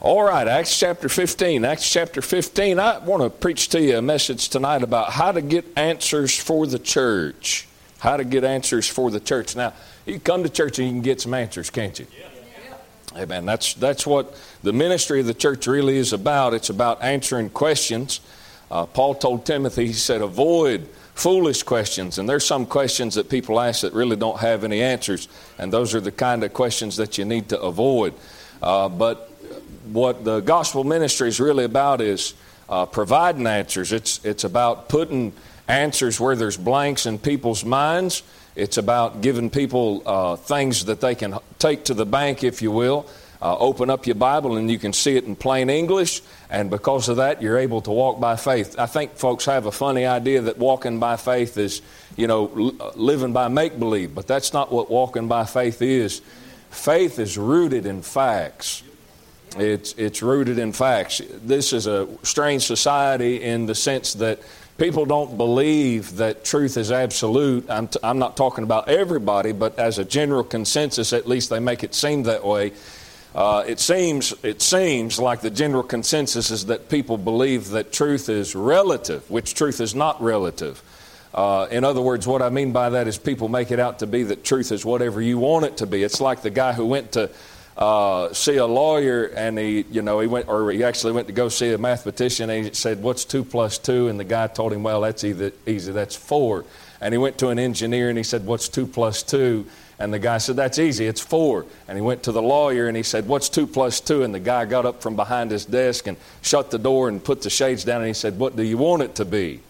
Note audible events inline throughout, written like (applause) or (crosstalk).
All right, Acts chapter 15. Acts chapter 15. I want to preach to you a message tonight about how to get answers for the church. How to get answers for the church. Now, you come to church and you can get some answers, can't you? Yeah. Amen. That's, that's what the ministry of the church really is about. It's about answering questions. Uh, Paul told Timothy, he said, avoid foolish questions. And there's some questions that people ask that really don't have any answers. And those are the kind of questions that you need to avoid. Uh, but what the gospel ministry is really about is uh, providing answers. It's, it's about putting answers where there's blanks in people's minds. It's about giving people uh, things that they can take to the bank, if you will. Uh, open up your Bible and you can see it in plain English, and because of that, you're able to walk by faith. I think folks have a funny idea that walking by faith is, you know, living by make believe, but that's not what walking by faith is. Faith is rooted in facts. It's, it's rooted in facts. This is a strange society in the sense that people don't believe that truth is absolute. I'm, t- I'm not talking about everybody, but as a general consensus, at least they make it seem that way. Uh, it seems it seems like the general consensus is that people believe that truth is relative, which truth is not relative. Uh, in other words, what I mean by that is people make it out to be that truth is whatever you want it to be. It's like the guy who went to uh, see a lawyer, and he, you know, he went, or he actually went to go see a mathematician, and he said, "What's two plus two? And the guy told him, "Well, that's either easy. That's four. And he went to an engineer, and he said, "What's two plus two? And the guy said, That's easy, it's four. And he went to the lawyer and he said, What's two plus two? And the guy got up from behind his desk and shut the door and put the shades down and he said, What do you want it to be?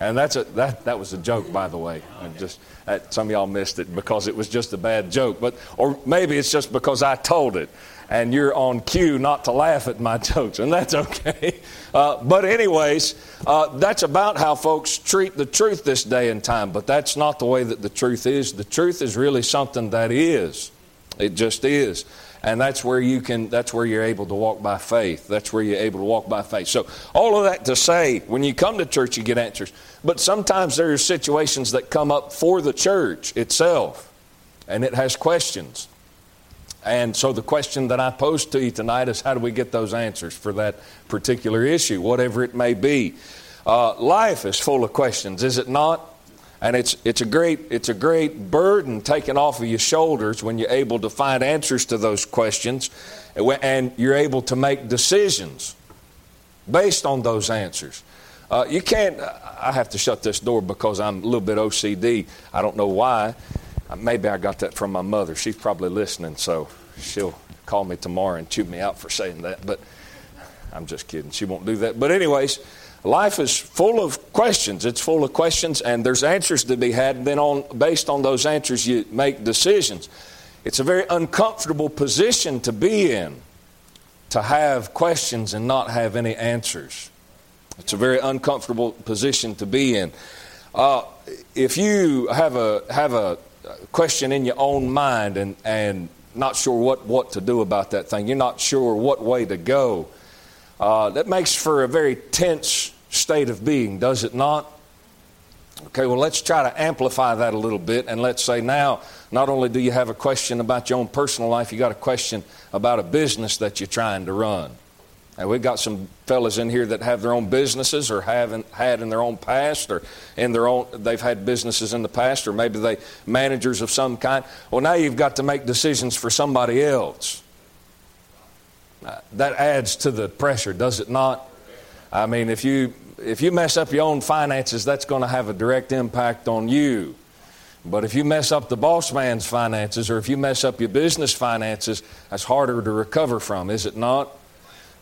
And that's a, that, that was a joke, by the way. Just that, some of y'all missed it because it was just a bad joke, but or maybe it's just because I told it, and you're on cue not to laugh at my (laughs) jokes, and that's okay. Uh, but anyways, uh, that's about how folks treat the truth this day and time. But that's not the way that the truth is. The truth is really something that is. It just is and that's where you can that's where you're able to walk by faith. That's where you're able to walk by faith. So all of that to say when you come to church you get answers. But sometimes there are situations that come up for the church itself and it has questions. And so the question that i pose to you tonight is how do we get those answers for that particular issue whatever it may be? Uh, life is full of questions is it not and it's, it's, a great, it's a great burden taken off of your shoulders when you're able to find answers to those questions and you're able to make decisions based on those answers. Uh, you can't, I have to shut this door because I'm a little bit OCD. I don't know why. Uh, maybe I got that from my mother. She's probably listening, so she'll call me tomorrow and chew me out for saying that. But I'm just kidding. She won't do that. But, anyways, Life is full of questions. It's full of questions, and there's answers to be had. And then, on, based on those answers, you make decisions. It's a very uncomfortable position to be in, to have questions and not have any answers. It's a very uncomfortable position to be in. Uh, if you have a have a question in your own mind and and not sure what what to do about that thing, you're not sure what way to go. Uh, that makes for a very tense state of being, does it not? Okay, well, let's try to amplify that a little bit and let's say now, not only do you have a question about your own personal life, you got a question about a business that you're trying to run. And we've got some fellas in here that have their own businesses or haven't had in their own past or in their own they've had businesses in the past or maybe they managers of some kind. Well now you've got to make decisions for somebody else. That adds to the pressure, does it not? I mean, if you if you mess up your own finances, that's going to have a direct impact on you. But if you mess up the boss man's finances or if you mess up your business finances, that's harder to recover from, is it not?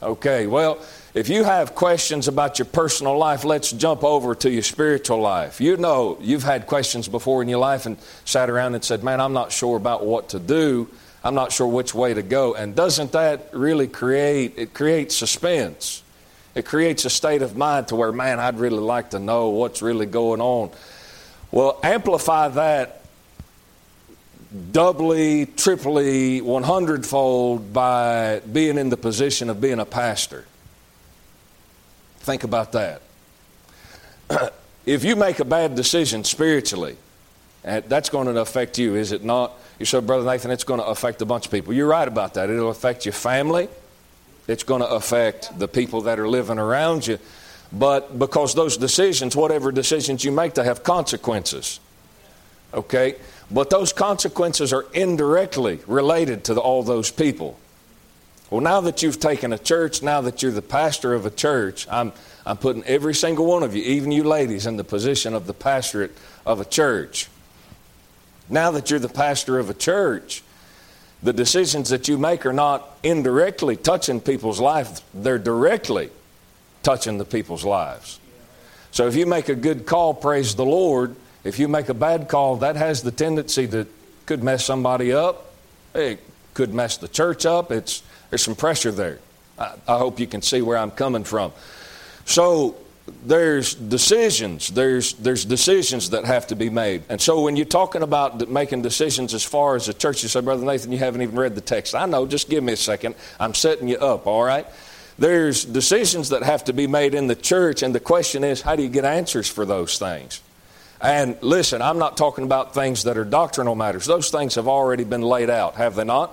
Okay, well, if you have questions about your personal life, let's jump over to your spiritual life. You know, you've had questions before in your life and sat around and said, Man, I'm not sure about what to do. I'm not sure which way to go. And doesn't that really create, it creates suspense? It creates a state of mind to where, man, I'd really like to know what's really going on. Well, amplify that doubly, triply, 100 fold by being in the position of being a pastor. Think about that. (clears throat) if you make a bad decision spiritually, eh, that's going to affect you, is it not? You said, Brother Nathan, it's going to affect a bunch of people. You're right about that. It'll affect your family. It's going to affect the people that are living around you. But because those decisions, whatever decisions you make, they have consequences. Okay? But those consequences are indirectly related to the, all those people. Well, now that you've taken a church, now that you're the pastor of a church, I'm, I'm putting every single one of you, even you ladies, in the position of the pastorate of a church. Now that you're the pastor of a church, the decisions that you make are not indirectly touching people's lives, they're directly touching the people's lives. So if you make a good call, praise the Lord. If you make a bad call, that has the tendency that could mess somebody up. It could mess the church up. It's there's some pressure there. I, I hope you can see where I'm coming from. So there's decisions. There's there's decisions that have to be made. And so when you're talking about making decisions as far as the church, you say, Brother Nathan, you haven't even read the text. I know. Just give me a second. I'm setting you up. All right. There's decisions that have to be made in the church, and the question is, how do you get answers for those things? And listen, I'm not talking about things that are doctrinal matters. Those things have already been laid out, have they not?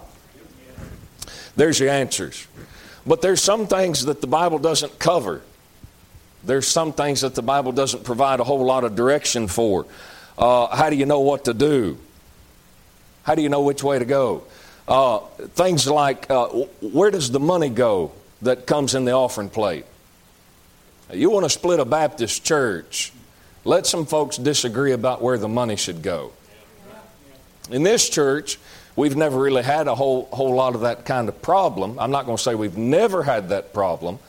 There's your answers. But there's some things that the Bible doesn't cover. There's some things that the Bible doesn't provide a whole lot of direction for. Uh, how do you know what to do? How do you know which way to go? Uh, things like uh, where does the money go that comes in the offering plate. You want to split a Baptist church, let some folks disagree about where the money should go. In this church, we've never really had a whole, whole lot of that kind of problem. I'm not going to say we've never had that problem.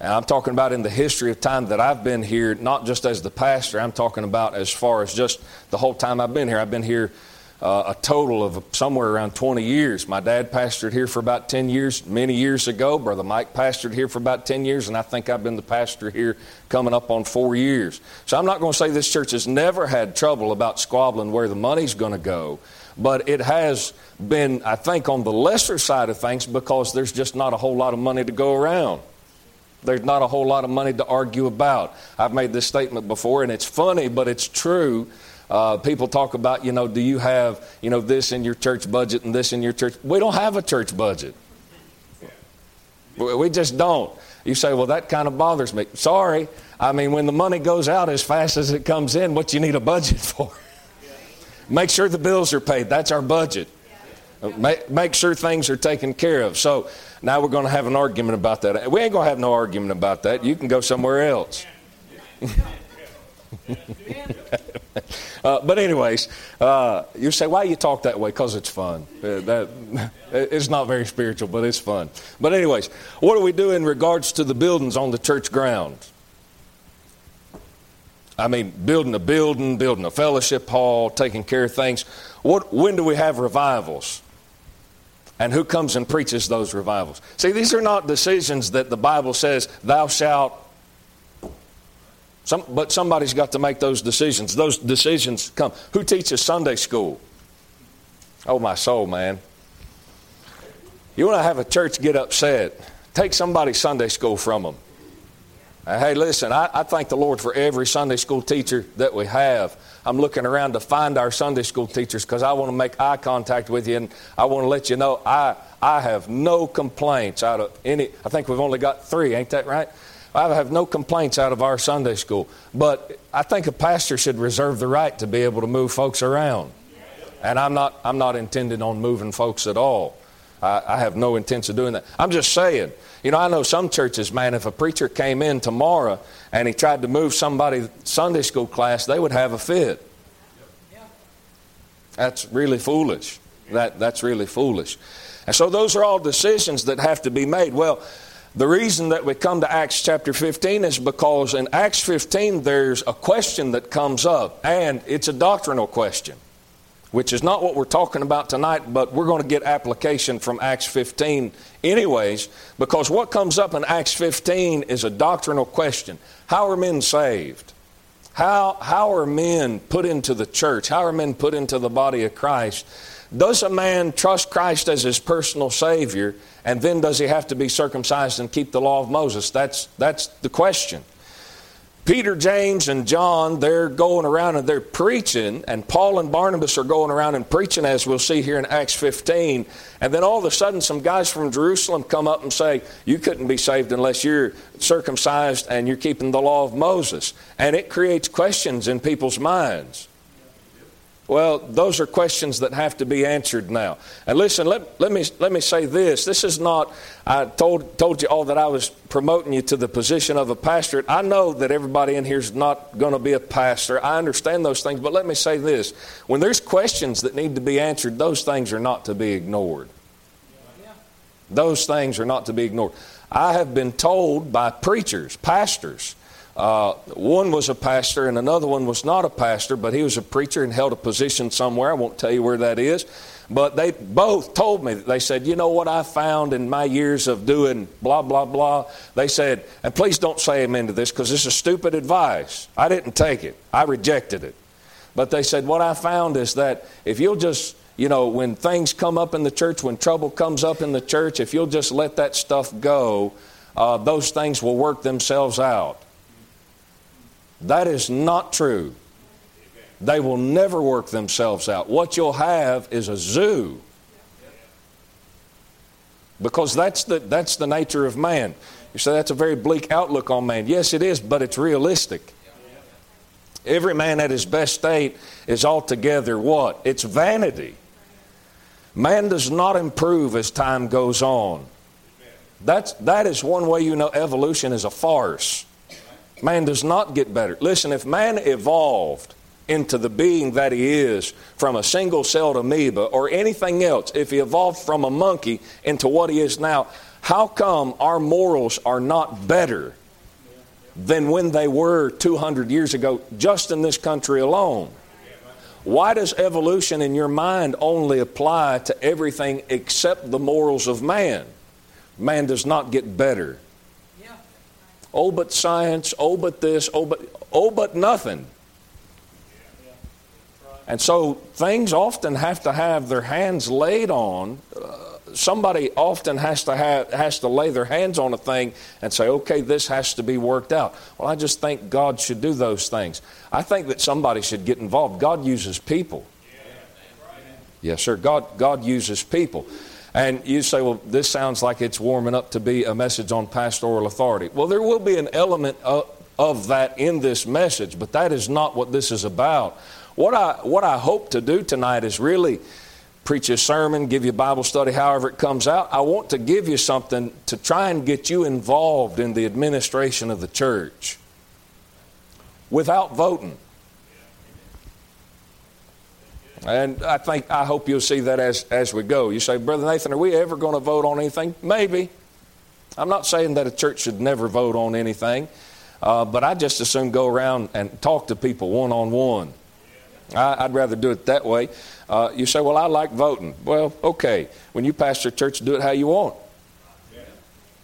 And I'm talking about in the history of time that I've been here, not just as the pastor, I'm talking about as far as just the whole time I've been here. I've been here uh, a total of somewhere around 20 years. My dad pastored here for about 10 years, many years ago. Brother Mike pastored here for about 10 years, and I think I've been the pastor here coming up on four years. So I'm not going to say this church has never had trouble about squabbling where the money's going to go, but it has been, I think, on the lesser side of things because there's just not a whole lot of money to go around. There's not a whole lot of money to argue about. I've made this statement before, and it's funny, but it's true uh, people talk about, you know, do you have, you know, this in your church budget and this in your church? We don't have a church budget. We just don't. You say, well, that kind of bothers me. Sorry. I mean, when the money goes out as fast as it comes in, what you need a budget (laughs) for? Make sure the bills are paid. That's our budget. Make, make sure things are taken care of. So now we're going to have an argument about that. We ain't going to have no argument about that. You can go somewhere else. (laughs) uh, but anyways, uh, you say, why you talk that way? Because it's fun. Uh, that, (laughs) it's not very spiritual, but it's fun. But anyways, what do we do in regards to the buildings on the church grounds? I mean, building a building, building a fellowship hall, taking care of things. What, when do we have revivals? And who comes and preaches those revivals? See, these are not decisions that the Bible says, thou shalt some, but somebody's got to make those decisions. Those decisions come. Who teaches Sunday school? Oh, my soul, man. You want to have a church get upset? Take somebody's Sunday school from them. Hey, listen, I, I thank the Lord for every Sunday school teacher that we have. I'm looking around to find our Sunday school teachers because I want to make eye contact with you and I want to let you know I, I have no complaints out of any. I think we've only got three, ain't that right? I have no complaints out of our Sunday school, but I think a pastor should reserve the right to be able to move folks around. And I'm not, I'm not intending on moving folks at all. I, I have no intention of doing that. I'm just saying, you know, I know some churches, man, if a preacher came in tomorrow and he tried to move somebody Sunday school class, they would have a fit. That's really foolish. That, that's really foolish. And so those are all decisions that have to be made. Well, the reason that we come to Acts chapter 15 is because in Acts 15 there's a question that comes up, and it's a doctrinal question, which is not what we're talking about tonight, but we're going to get application from Acts 15 anyways, because what comes up in Acts 15 is a doctrinal question How are men saved? How, how are men put into the church? How are men put into the body of Christ? Does a man trust Christ as his personal Savior, and then does he have to be circumcised and keep the law of Moses? That's, that's the question. Peter, James, and John, they're going around and they're preaching, and Paul and Barnabas are going around and preaching, as we'll see here in Acts 15. And then all of a sudden, some guys from Jerusalem come up and say, You couldn't be saved unless you're circumcised and you're keeping the law of Moses. And it creates questions in people's minds. Well, those are questions that have to be answered now. And listen, let, let, me, let me say this. This is not, I told, told you all that I was promoting you to the position of a pastor. I know that everybody in here is not going to be a pastor. I understand those things. But let me say this when there's questions that need to be answered, those things are not to be ignored. Those things are not to be ignored. I have been told by preachers, pastors, uh, one was a pastor and another one was not a pastor, but he was a preacher and held a position somewhere. I won't tell you where that is. But they both told me, they said, you know what I found in my years of doing blah, blah, blah? They said, and please don't say amen to this because this is stupid advice. I didn't take it, I rejected it. But they said, what I found is that if you'll just, you know, when things come up in the church, when trouble comes up in the church, if you'll just let that stuff go, uh, those things will work themselves out. That is not true. They will never work themselves out. What you'll have is a zoo. Because that's the, that's the nature of man. You say that's a very bleak outlook on man. Yes, it is, but it's realistic. Every man at his best state is altogether what? It's vanity. Man does not improve as time goes on. That's, that is one way you know evolution is a farce. Man does not get better. Listen, if man evolved into the being that he is from a single celled amoeba or anything else, if he evolved from a monkey into what he is now, how come our morals are not better than when they were 200 years ago, just in this country alone? Why does evolution in your mind only apply to everything except the morals of man? Man does not get better oh, but science, oh, but this, oh, but, oh, but nothing. And so things often have to have their hands laid on. Uh, somebody often has to have has to lay their hands on a thing and say, "Okay, this has to be worked out." Well, I just think God should do those things. I think that somebody should get involved. God uses people. Yes, sir. God God uses people. And you say, well, this sounds like it's warming up to be a message on pastoral authority. Well, there will be an element of, of that in this message, but that is not what this is about. What I, what I hope to do tonight is really preach a sermon, give you Bible study, however it comes out. I want to give you something to try and get you involved in the administration of the church without voting. And I think, I hope you'll see that as, as we go. You say, Brother Nathan, are we ever going to vote on anything? Maybe. I'm not saying that a church should never vote on anything, uh, but I just as soon go around and talk to people one on one. I'd rather do it that way. Uh, you say, Well, I like voting. Well, okay. When you pastor a church, do it how you want.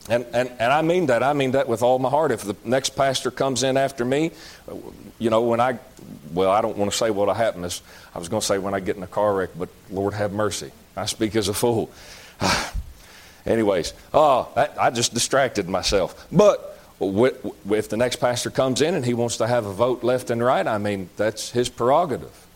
And, and, and I mean that. I mean that with all my heart. If the next pastor comes in after me, you know, when I, well, I don't want to say what'll happen. Is, I was going to say when I get in a car wreck, but Lord have mercy. I speak as a fool. (sighs) Anyways, uh, oh, that, I just distracted myself. But if the next pastor comes in and he wants to have a vote left and right, I mean, that's his prerogative.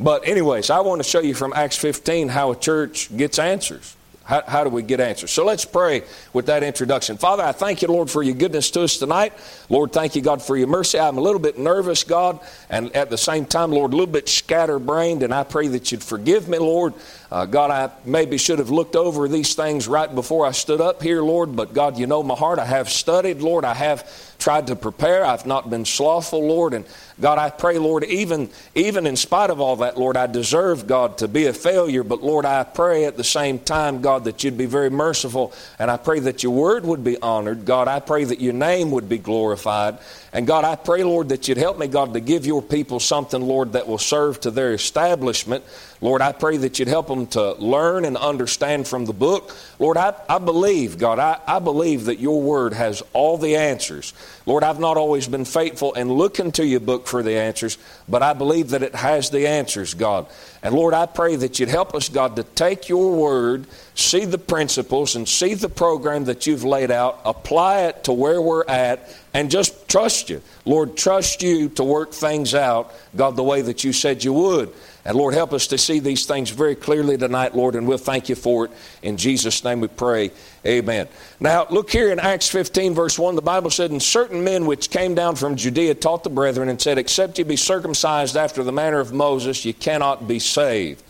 But, anyways, I want to show you from Acts 15 how a church gets answers. How, how, do we get answers? So let's pray with that introduction. Father, I thank you, Lord, for your goodness to us tonight. Lord, thank you, God, for your mercy. I'm a little bit nervous, God, and at the same time, Lord, a little bit scatterbrained, and I pray that you'd forgive me, Lord. Uh, God, I maybe should have looked over these things right before I stood up here, Lord, but God, you know my heart. I have studied, Lord. I have tried to prepare. I've not been slothful, Lord. And God, I pray, Lord, even, even in spite of all that, Lord, I deserve, God, to be a failure. But Lord, I pray at the same time, God, that you'd be very merciful. And I pray that your word would be honored. God, I pray that your name would be glorified. And God, I pray, Lord, that you'd help me, God, to give your people something, Lord, that will serve to their establishment. Lord, I pray that you'd help them to learn and understand from the book. Lord, I, I believe, God, I, I believe that your word has all the answers. Lord, I've not always been faithful in looking to your book for the answers, but I believe that it has the answers, God. And Lord, I pray that you'd help us, God, to take your word, see the principles, and see the program that you've laid out, apply it to where we're at, and just trust you. Lord, trust you to work things out, God, the way that you said you would. And Lord, help us to see these things very clearly tonight, Lord, and we'll thank you for it. In Jesus' name we pray. Amen. Now, look here in Acts 15, verse 1, the Bible said, And certain men which came down from Judea taught the brethren and said, Except ye be circumcised after the manner of Moses, ye cannot be saved.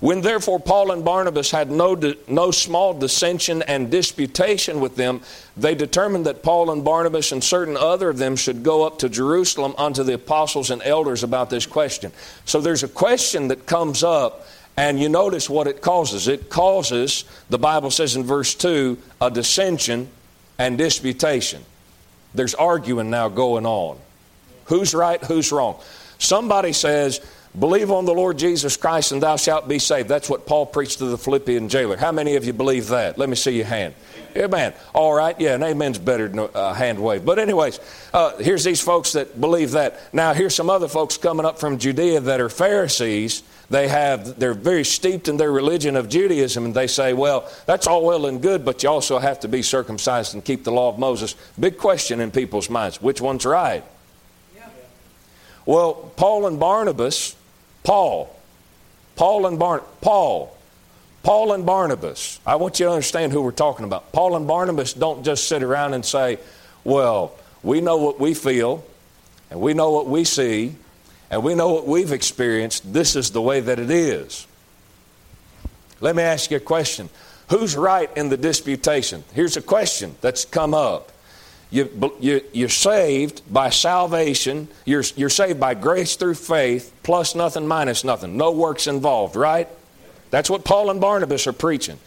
When therefore Paul and Barnabas had no, no small dissension and disputation with them, they determined that Paul and Barnabas and certain other of them should go up to Jerusalem unto the apostles and elders about this question. So there's a question that comes up, and you notice what it causes. It causes, the Bible says in verse 2, a dissension and disputation. There's arguing now going on. Who's right, who's wrong? Somebody says, Believe on the Lord Jesus Christ and thou shalt be saved. That's what Paul preached to the Philippian jailer. How many of you believe that? Let me see your hand. Amen. All right. Yeah, an amen's better than a hand wave. But, anyways, uh, here's these folks that believe that. Now, here's some other folks coming up from Judea that are Pharisees. They have, they're very steeped in their religion of Judaism, and they say, well, that's all well and good, but you also have to be circumcised and keep the law of Moses. Big question in people's minds which one's right? Well, Paul and Barnabas Paul. Paul and Barn Paul. Paul and Barnabas. I want you to understand who we're talking about. Paul and Barnabas don't just sit around and say, well, we know what we feel, and we know what we see, and we know what we've experienced. This is the way that it is. Let me ask you a question. Who's right in the disputation? Here's a question that's come up. You, you, you're saved by salvation. You're, you're saved by grace through faith, plus nothing, minus nothing. No works involved, right? That's what Paul and Barnabas are preaching.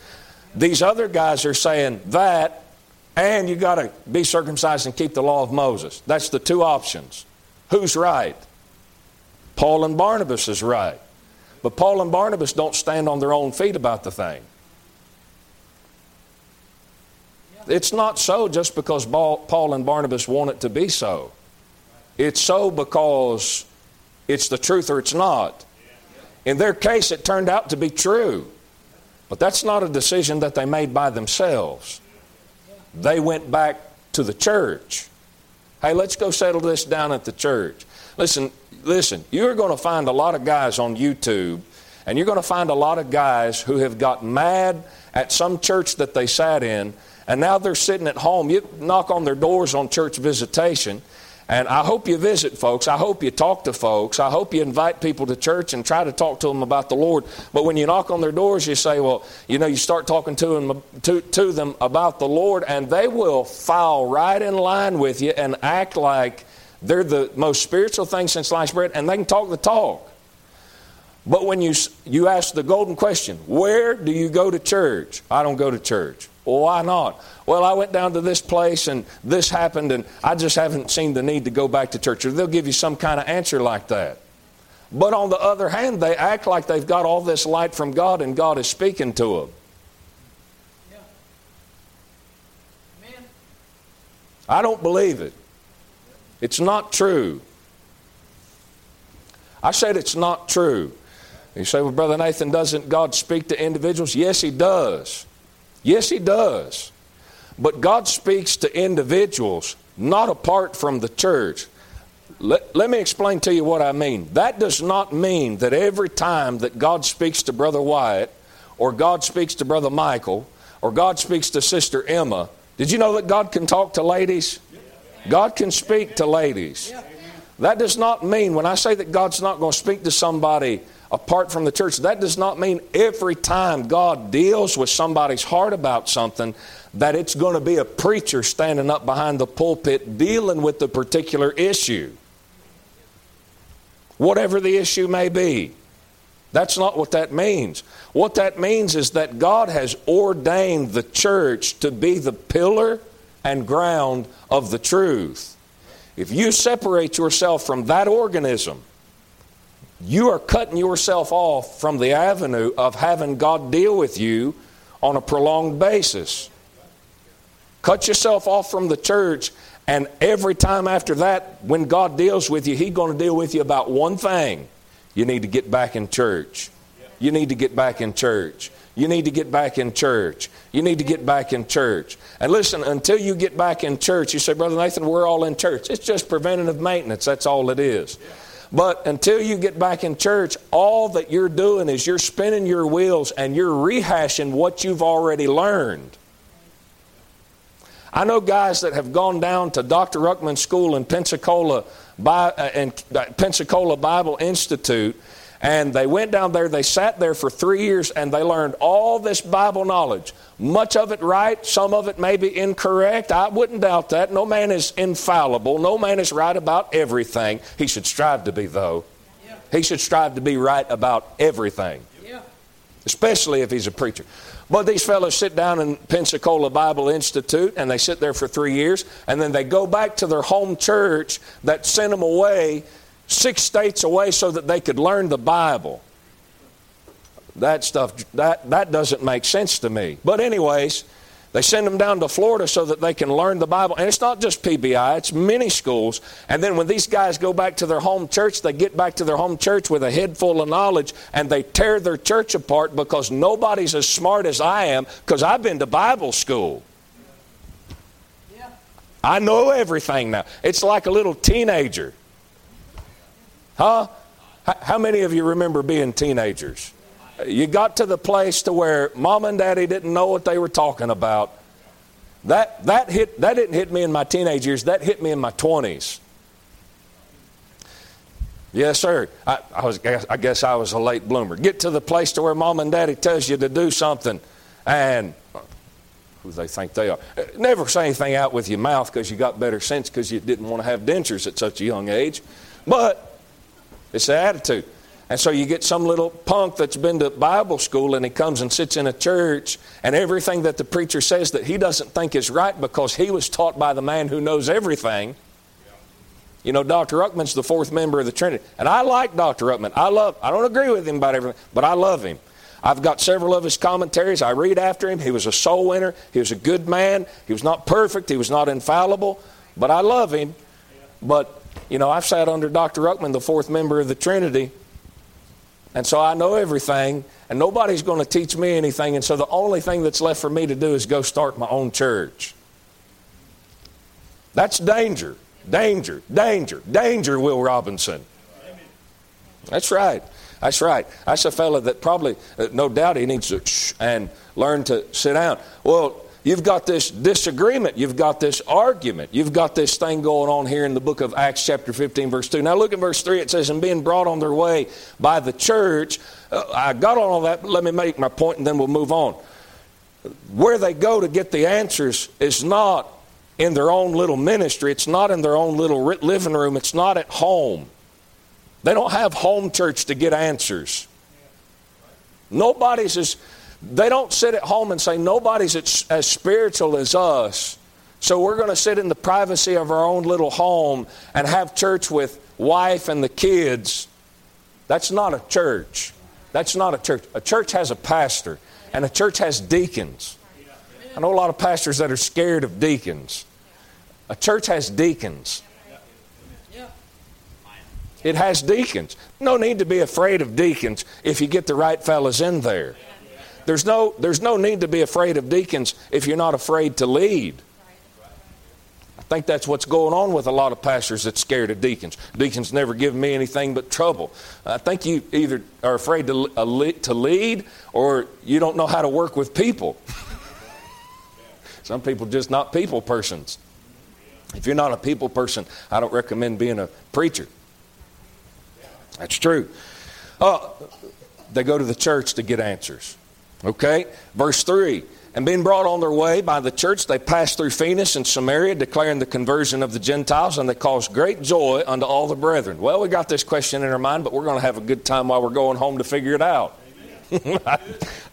These other guys are saying that, and you got to be circumcised and keep the law of Moses. That's the two options. Who's right? Paul and Barnabas is right. But Paul and Barnabas don't stand on their own feet about the thing. It's not so just because Paul and Barnabas want it to be so. It's so because it's the truth or it's not. In their case, it turned out to be true. But that's not a decision that they made by themselves. They went back to the church. Hey, let's go settle this down at the church. Listen, listen, you're going to find a lot of guys on YouTube, and you're going to find a lot of guys who have got mad at some church that they sat in and now they're sitting at home. You knock on their doors on church visitation. And I hope you visit folks. I hope you talk to folks. I hope you invite people to church and try to talk to them about the Lord. But when you knock on their doors, you say, well, you know, you start talking to them, to, to them about the Lord, and they will file right in line with you and act like they're the most spiritual thing since sliced bread, and they can talk the talk. But when you, you ask the golden question, where do you go to church? I don't go to church. Well, why not? Well, I went down to this place and this happened, and I just haven't seen the need to go back to church. Or they'll give you some kind of answer like that. But on the other hand, they act like they've got all this light from God and God is speaking to them. Yeah. I don't believe it. It's not true. I said it's not true. You say, well, Brother Nathan, doesn't God speak to individuals? Yes, He does. Yes, He does. But God speaks to individuals, not apart from the church. Let, let me explain to you what I mean. That does not mean that every time that God speaks to Brother Wyatt, or God speaks to Brother Michael, or God speaks to Sister Emma, did you know that God can talk to ladies? God can speak to ladies. That does not mean, when I say that God's not going to speak to somebody apart from the church. That does not mean every time God deals with somebody's heart about something that it's going to be a preacher standing up behind the pulpit dealing with the particular issue. Whatever the issue may be. That's not what that means. What that means is that God has ordained the church to be the pillar and ground of the truth. If you separate yourself from that organism, you are cutting yourself off from the avenue of having God deal with you on a prolonged basis. Cut yourself off from the church, and every time after that, when God deals with you, He's going to deal with you about one thing. You need to get back in church. You need to get back in church. You need to get back in church. You need to get back in church. And listen, until you get back in church, you say, Brother Nathan, we're all in church. It's just preventative maintenance. That's all it is. But until you get back in church, all that you're doing is you're spinning your wheels and you're rehashing what you've already learned. I know guys that have gone down to Dr. Ruckman School in Pensacola, and uh, uh, Pensacola Bible Institute, and they went down there, they sat there for three years, and they learned all this Bible knowledge. Much of it right, some of it maybe incorrect. I wouldn't doubt that. No man is infallible, no man is right about everything. He should strive to be, though. Yeah. He should strive to be right about everything, yeah. especially if he's a preacher. But these fellows sit down in Pensacola Bible Institute and they sit there for three years and then they go back to their home church that sent them away six states away so that they could learn the Bible. That stuff, that, that doesn't make sense to me. But, anyways, they send them down to Florida so that they can learn the Bible. And it's not just PBI, it's many schools. And then when these guys go back to their home church, they get back to their home church with a head full of knowledge and they tear their church apart because nobody's as smart as I am because I've been to Bible school. I know everything now. It's like a little teenager. Huh? How many of you remember being teenagers? You got to the place to where mom and daddy didn't know what they were talking about. That, that, hit, that didn't hit me in my teenage years, that hit me in my 20s. Yes, sir. I, I, was, I guess I was a late bloomer. Get to the place to where mom and daddy tells you to do something, and who they think they are. Never say anything out with your mouth because you got better sense because you didn't want to have dentures at such a young age. But it's the attitude. And so you get some little punk that's been to Bible school and he comes and sits in a church and everything that the preacher says that he doesn't think is right because he was taught by the man who knows everything. You know, Dr. Ruckman's the fourth member of the Trinity. And I like Dr. Ruckman. I love, I don't agree with him about everything, but I love him. I've got several of his commentaries. I read after him. He was a soul winner. He was a good man. He was not perfect. He was not infallible, but I love him. But you know, I've sat under Dr. Ruckman, the fourth member of the Trinity, and so I know everything, and nobody's going to teach me anything, and so the only thing that's left for me to do is go start my own church. That's danger, danger, danger, danger, Will Robinson. That's right. That's right. That's a fellow that probably, uh, no doubt, he needs to and learn to sit down. Well, You've got this disagreement. You've got this argument. You've got this thing going on here in the book of Acts, chapter 15, verse 2. Now, look at verse 3. It says, And being brought on their way by the church. Uh, I got on all that, but let me make my point and then we'll move on. Where they go to get the answers is not in their own little ministry, it's not in their own little living room, it's not at home. They don't have home church to get answers. Nobody's as they don't sit at home and say, nobody's as spiritual as us. So we're going to sit in the privacy of our own little home and have church with wife and the kids. That's not a church. That's not a church. A church has a pastor, and a church has deacons. I know a lot of pastors that are scared of deacons. A church has deacons. It has deacons. No need to be afraid of deacons if you get the right fellas in there. There's no, there's no need to be afraid of deacons if you're not afraid to lead. I think that's what's going on with a lot of pastors that's scared of deacons. Deacons never give me anything but trouble. I think you either are afraid to, uh, to lead or you don't know how to work with people. (laughs) Some people just not people persons. If you're not a people person, I don't recommend being a preacher. That's true. Uh, they go to the church to get answers. Okay? Verse 3 And being brought on their way by the church, they passed through Phoenix and Samaria, declaring the conversion of the Gentiles, and they caused great joy unto all the brethren. Well, we got this question in our mind, but we're going to have a good time while we're going home to figure it out. (laughs)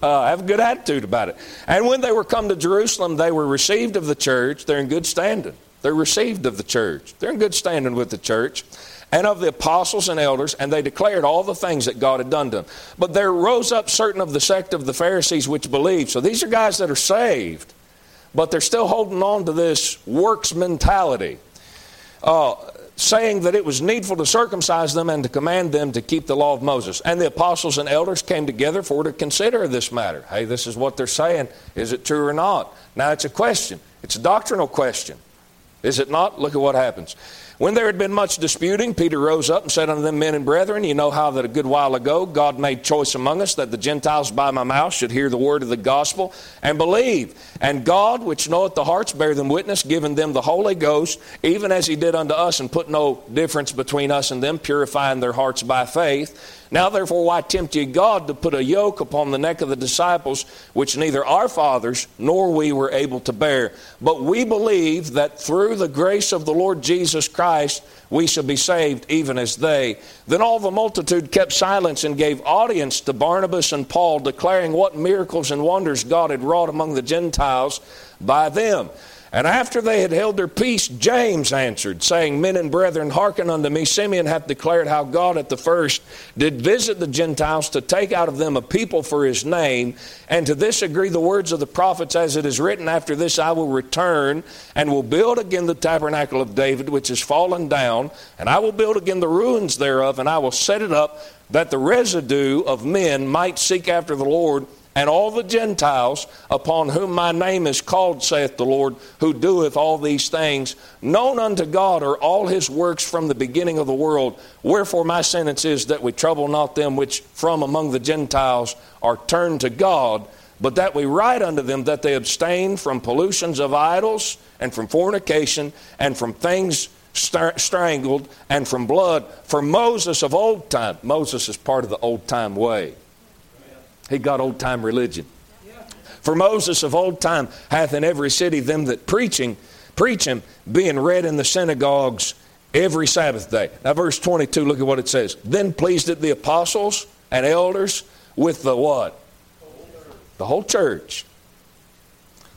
uh, have a good attitude about it. And when they were come to Jerusalem, they were received of the church. They're in good standing. They're received of the church. They're in good standing with the church. And of the apostles and elders, and they declared all the things that God had done to them. But there rose up certain of the sect of the Pharisees which believed. So these are guys that are saved, but they're still holding on to this works mentality. Uh, saying that it was needful to circumcise them and to command them to keep the law of Moses. And the apostles and elders came together for to consider this matter. Hey, this is what they're saying. Is it true or not? Now it's a question. It's a doctrinal question. Is it not? Look at what happens. When there had been much disputing, Peter rose up and said unto them, Men and brethren, you know how that a good while ago God made choice among us that the Gentiles by my mouth should hear the word of the gospel and believe. And God, which knoweth the hearts, bear them witness, giving them the Holy Ghost, even as he did unto us, and put no difference between us and them, purifying their hearts by faith. Now, therefore, why tempt ye God to put a yoke upon the neck of the disciples, which neither our fathers nor we were able to bear? But we believe that through the grace of the Lord Jesus Christ, we shall be saved, even as they. Then all the multitude kept silence and gave audience to Barnabas and Paul, declaring what miracles and wonders God had wrought among the Gentiles by them. And after they had held their peace, James answered, saying, Men and brethren, hearken unto me. Simeon hath declared how God at the first did visit the Gentiles to take out of them a people for his name. And to this agree the words of the prophets, as it is written, After this I will return and will build again the tabernacle of David, which is fallen down, and I will build again the ruins thereof, and I will set it up that the residue of men might seek after the Lord and all the Gentiles upon whom my name is called, saith the Lord, who doeth all these things. Known unto God are all his works from the beginning of the world. Wherefore my sentence is that we trouble not them which from among the Gentiles are turned to God, but that we write unto them that they abstain from pollutions of idols, and from fornication, and from things strangled, and from blood. For Moses of old time, Moses is part of the old time way. He got old time religion. For Moses of old time hath in every city them that preaching, preach him, being read in the synagogues every Sabbath day. Now, verse 22, look at what it says. Then pleased it the apostles and elders with the what? The whole church.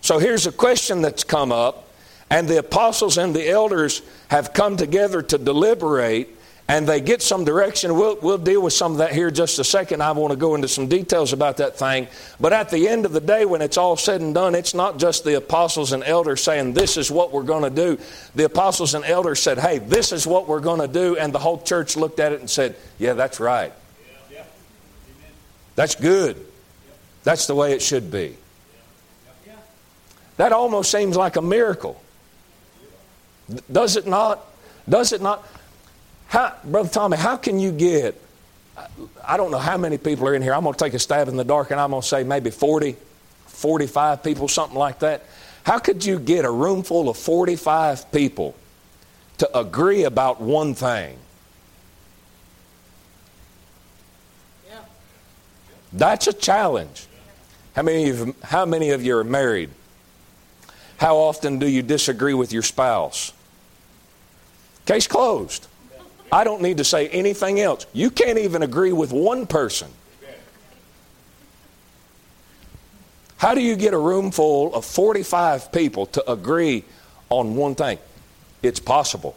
So here's a question that's come up, and the apostles and the elders have come together to deliberate and they get some direction. We'll, we'll deal with some of that here just a second. I want to go into some details about that thing. But at the end of the day, when it's all said and done, it's not just the apostles and elders saying, This is what we're going to do. The apostles and elders said, Hey, this is what we're going to do. And the whole church looked at it and said, Yeah, that's right. That's good. That's the way it should be. That almost seems like a miracle. Does it not? Does it not? How, Brother Tommy, how can you get, I don't know how many people are in here. I'm going to take a stab in the dark and I'm going to say maybe 40, 45 people, something like that. How could you get a room full of 45 people to agree about one thing? Yeah. That's a challenge. How many, of, how many of you are married? How often do you disagree with your spouse? Case closed. I don't need to say anything else. You can't even agree with one person. How do you get a room full of 45 people to agree on one thing? It's possible.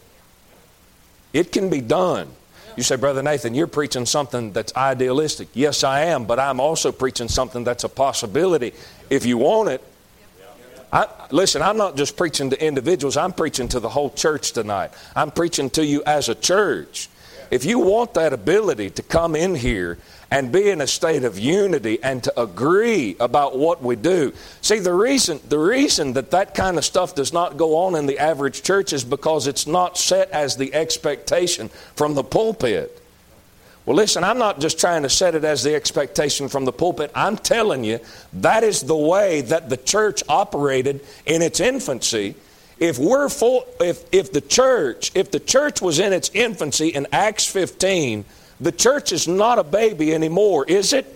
It can be done. You say, Brother Nathan, you're preaching something that's idealistic. Yes, I am, but I'm also preaching something that's a possibility. If you want it, I, listen, I'm not just preaching to individuals, I'm preaching to the whole church tonight. I'm preaching to you as a church. If you want that ability to come in here and be in a state of unity and to agree about what we do. See, the reason, the reason that that kind of stuff does not go on in the average church is because it's not set as the expectation from the pulpit. Well, listen, I'm not just trying to set it as the expectation from the pulpit. I'm telling you, that is the way that the church operated in its infancy. If we're full, if, if the church, if the church was in its infancy in Acts 15, the church is not a baby anymore, is it?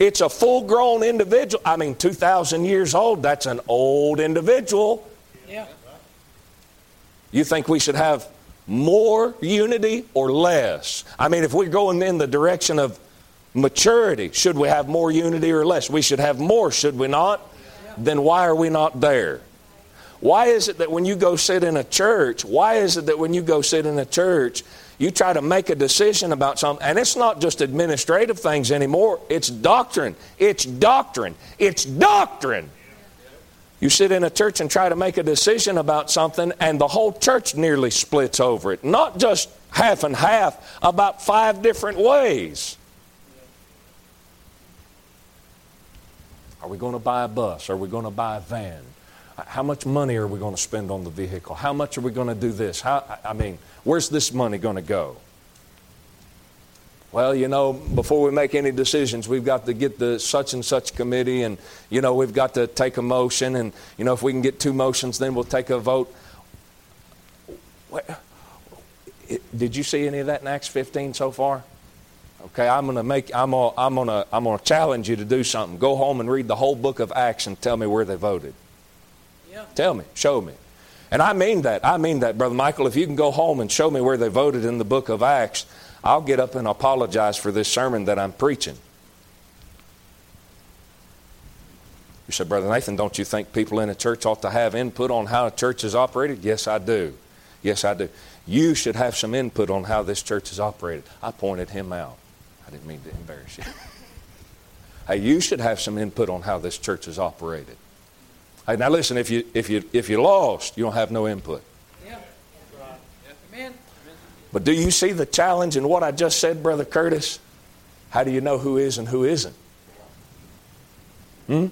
It's a full grown individual. I mean, 2,000 years old, that's an old individual. Yeah. You think we should have more unity or less? I mean, if we're going in the direction of maturity, should we have more unity or less? We should have more, should we not? Then why are we not there? Why is it that when you go sit in a church, why is it that when you go sit in a church, you try to make a decision about something, and it's not just administrative things anymore, it's doctrine. It's doctrine. It's doctrine. You sit in a church and try to make a decision about something, and the whole church nearly splits over it. Not just half and half, about five different ways. Are we going to buy a bus? Are we going to buy a van? How much money are we going to spend on the vehicle? How much are we going to do this? How, I mean, where's this money going to go? Well, you know, before we make any decisions, we've got to get the such and such committee, and, you know, we've got to take a motion, and, you know, if we can get two motions, then we'll take a vote. Did you see any of that in Acts 15 so far? Okay, I'm going to make I'm gonna, I'm going to I'm to challenge you to do something. Go home and read the whole book of Acts and tell me where they voted. Yeah. Tell me, show me. And I mean that. I mean that, brother Michael. If you can go home and show me where they voted in the book of Acts, I'll get up and apologize for this sermon that I'm preaching. You said, Brother Nathan, don't you think people in a church ought to have input on how a church is operated? Yes, I do. Yes, I do. You should have some input on how this church is operated. I pointed him out. I didn't mean to embarrass you. (laughs) hey, you should have some input on how this church is operated. Hey, now listen, if you if you if you're lost, you don't have no input. But do you see the challenge in what I just said, Brother Curtis? How do you know who is and who isn't? Hmm?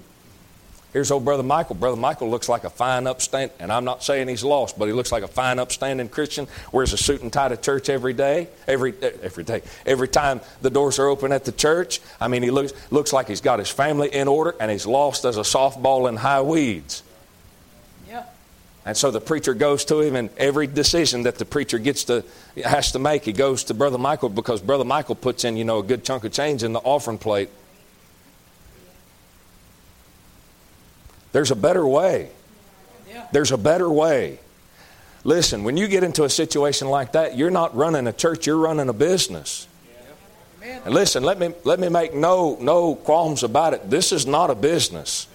Here's old Brother Michael. Brother Michael looks like a fine, upstanding, and I'm not saying he's lost, but he looks like a fine, upstanding Christian, wears a suit and tie to church every day, every, every day, every time the doors are open at the church. I mean, he looks, looks like he's got his family in order, and he's lost as a softball in high weeds. And so the preacher goes to him, and every decision that the preacher gets to has to make, he goes to Brother Michael because Brother Michael puts in, you know, a good chunk of change in the offering plate. There's a better way. There's a better way. Listen, when you get into a situation like that, you're not running a church, you're running a business. And listen, let me let me make no no qualms about it. This is not a business.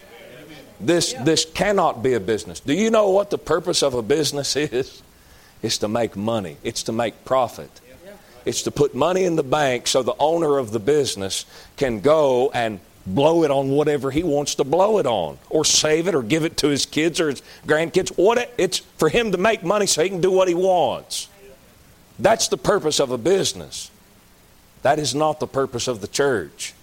This this cannot be a business. Do you know what the purpose of a business (laughs) is? It's to make money. It's to make profit. It's to put money in the bank so the owner of the business can go and blow it on whatever he wants to blow it on, or save it, or give it to his kids or his grandkids. What it's for him to make money so he can do what he wants. That's the purpose of a business. That is not the purpose of the church.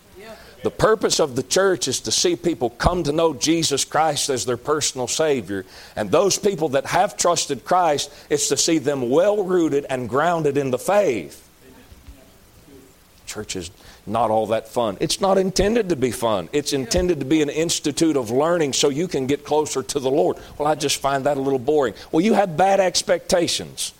The purpose of the church is to see people come to know Jesus Christ as their personal Savior. And those people that have trusted Christ, it's to see them well rooted and grounded in the faith. Church is not all that fun. It's not intended to be fun. It's intended to be an institute of learning so you can get closer to the Lord. Well, I just find that a little boring. Well, you have bad expectations.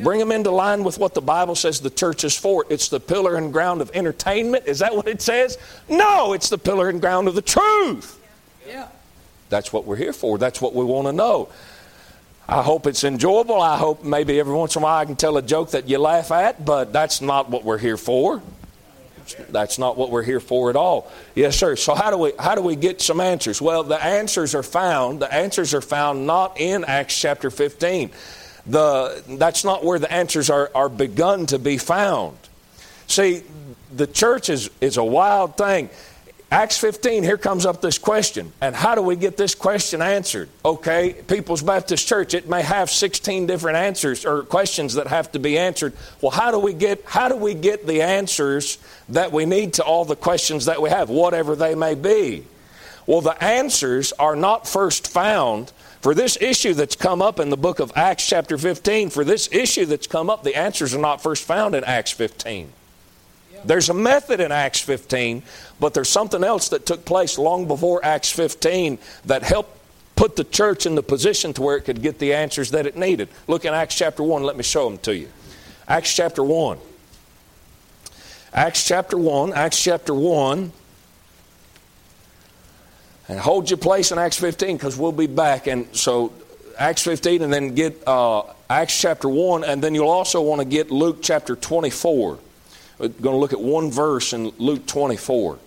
Bring them into line with what the Bible says the church is for. It's the pillar and ground of entertainment. Is that what it says? No, it's the pillar and ground of the truth. Yeah. That's what we're here for. That's what we want to know. I hope it's enjoyable. I hope maybe every once in a while I can tell a joke that you laugh at, but that's not what we're here for. That's not what we're here for at all. Yes, sir. So how do we how do we get some answers? Well, the answers are found. The answers are found not in Acts chapter 15. The that's not where the answers are, are begun to be found. See, the church is, is a wild thing. Acts 15, here comes up this question. And how do we get this question answered? Okay, People's Baptist Church, it may have 16 different answers or questions that have to be answered. Well, how do we get how do we get the answers that we need to all the questions that we have, whatever they may be? Well, the answers are not first found for this issue that's come up in the book of Acts chapter 15. For this issue that's come up, the answers are not first found in Acts 15. There's a method in Acts 15, but there's something else that took place long before Acts 15 that helped put the church in the position to where it could get the answers that it needed. Look in Acts chapter 1, let me show them to you. Acts chapter 1. Acts chapter 1, Acts chapter 1. And hold your place in Acts 15 because we'll be back. And so, Acts 15, and then get uh, Acts chapter 1, and then you'll also want to get Luke chapter 24. We're going to look at one verse in Luke 24.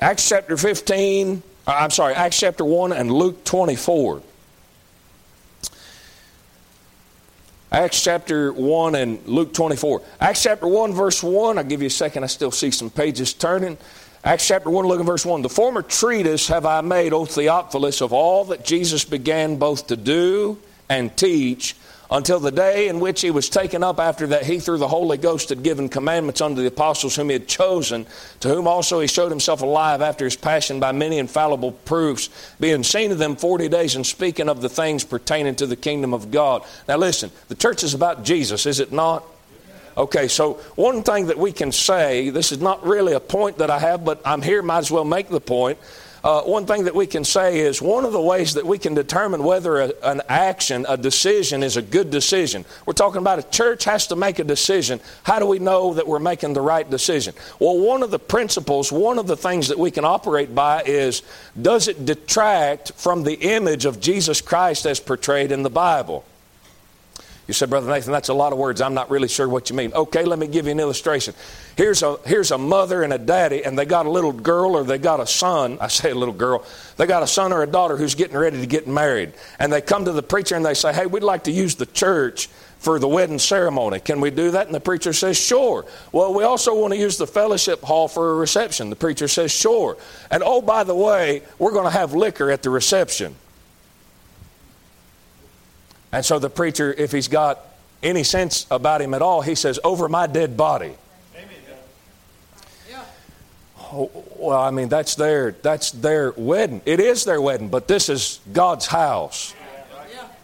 Acts chapter 15, uh, I'm sorry, Acts chapter 1 and Luke 24. Acts chapter 1 and Luke 24. Acts chapter 1, verse 1. I'll give you a second. I still see some pages turning. Acts chapter 1, look at verse 1. The former treatise have I made, O Theophilus, of all that Jesus began both to do and teach until the day in which he was taken up after that he through the holy ghost had given commandments unto the apostles whom he had chosen to whom also he showed himself alive after his passion by many infallible proofs being seen of them 40 days and speaking of the things pertaining to the kingdom of god now listen the church is about jesus is it not Okay, so one thing that we can say, this is not really a point that I have, but I'm here, might as well make the point. Uh, one thing that we can say is one of the ways that we can determine whether a, an action, a decision, is a good decision. We're talking about a church has to make a decision. How do we know that we're making the right decision? Well, one of the principles, one of the things that we can operate by is does it detract from the image of Jesus Christ as portrayed in the Bible? You said, Brother Nathan, that's a lot of words. I'm not really sure what you mean. Okay, let me give you an illustration. Here's a, here's a mother and a daddy, and they got a little girl or they got a son. I say a little girl. They got a son or a daughter who's getting ready to get married. And they come to the preacher and they say, Hey, we'd like to use the church for the wedding ceremony. Can we do that? And the preacher says, Sure. Well, we also want to use the fellowship hall for a reception. The preacher says, Sure. And oh, by the way, we're going to have liquor at the reception. And so the preacher, if he's got any sense about him at all, he says, Over my dead body. Oh, well, I mean, that's their, that's their wedding. It is their wedding, but this is God's house.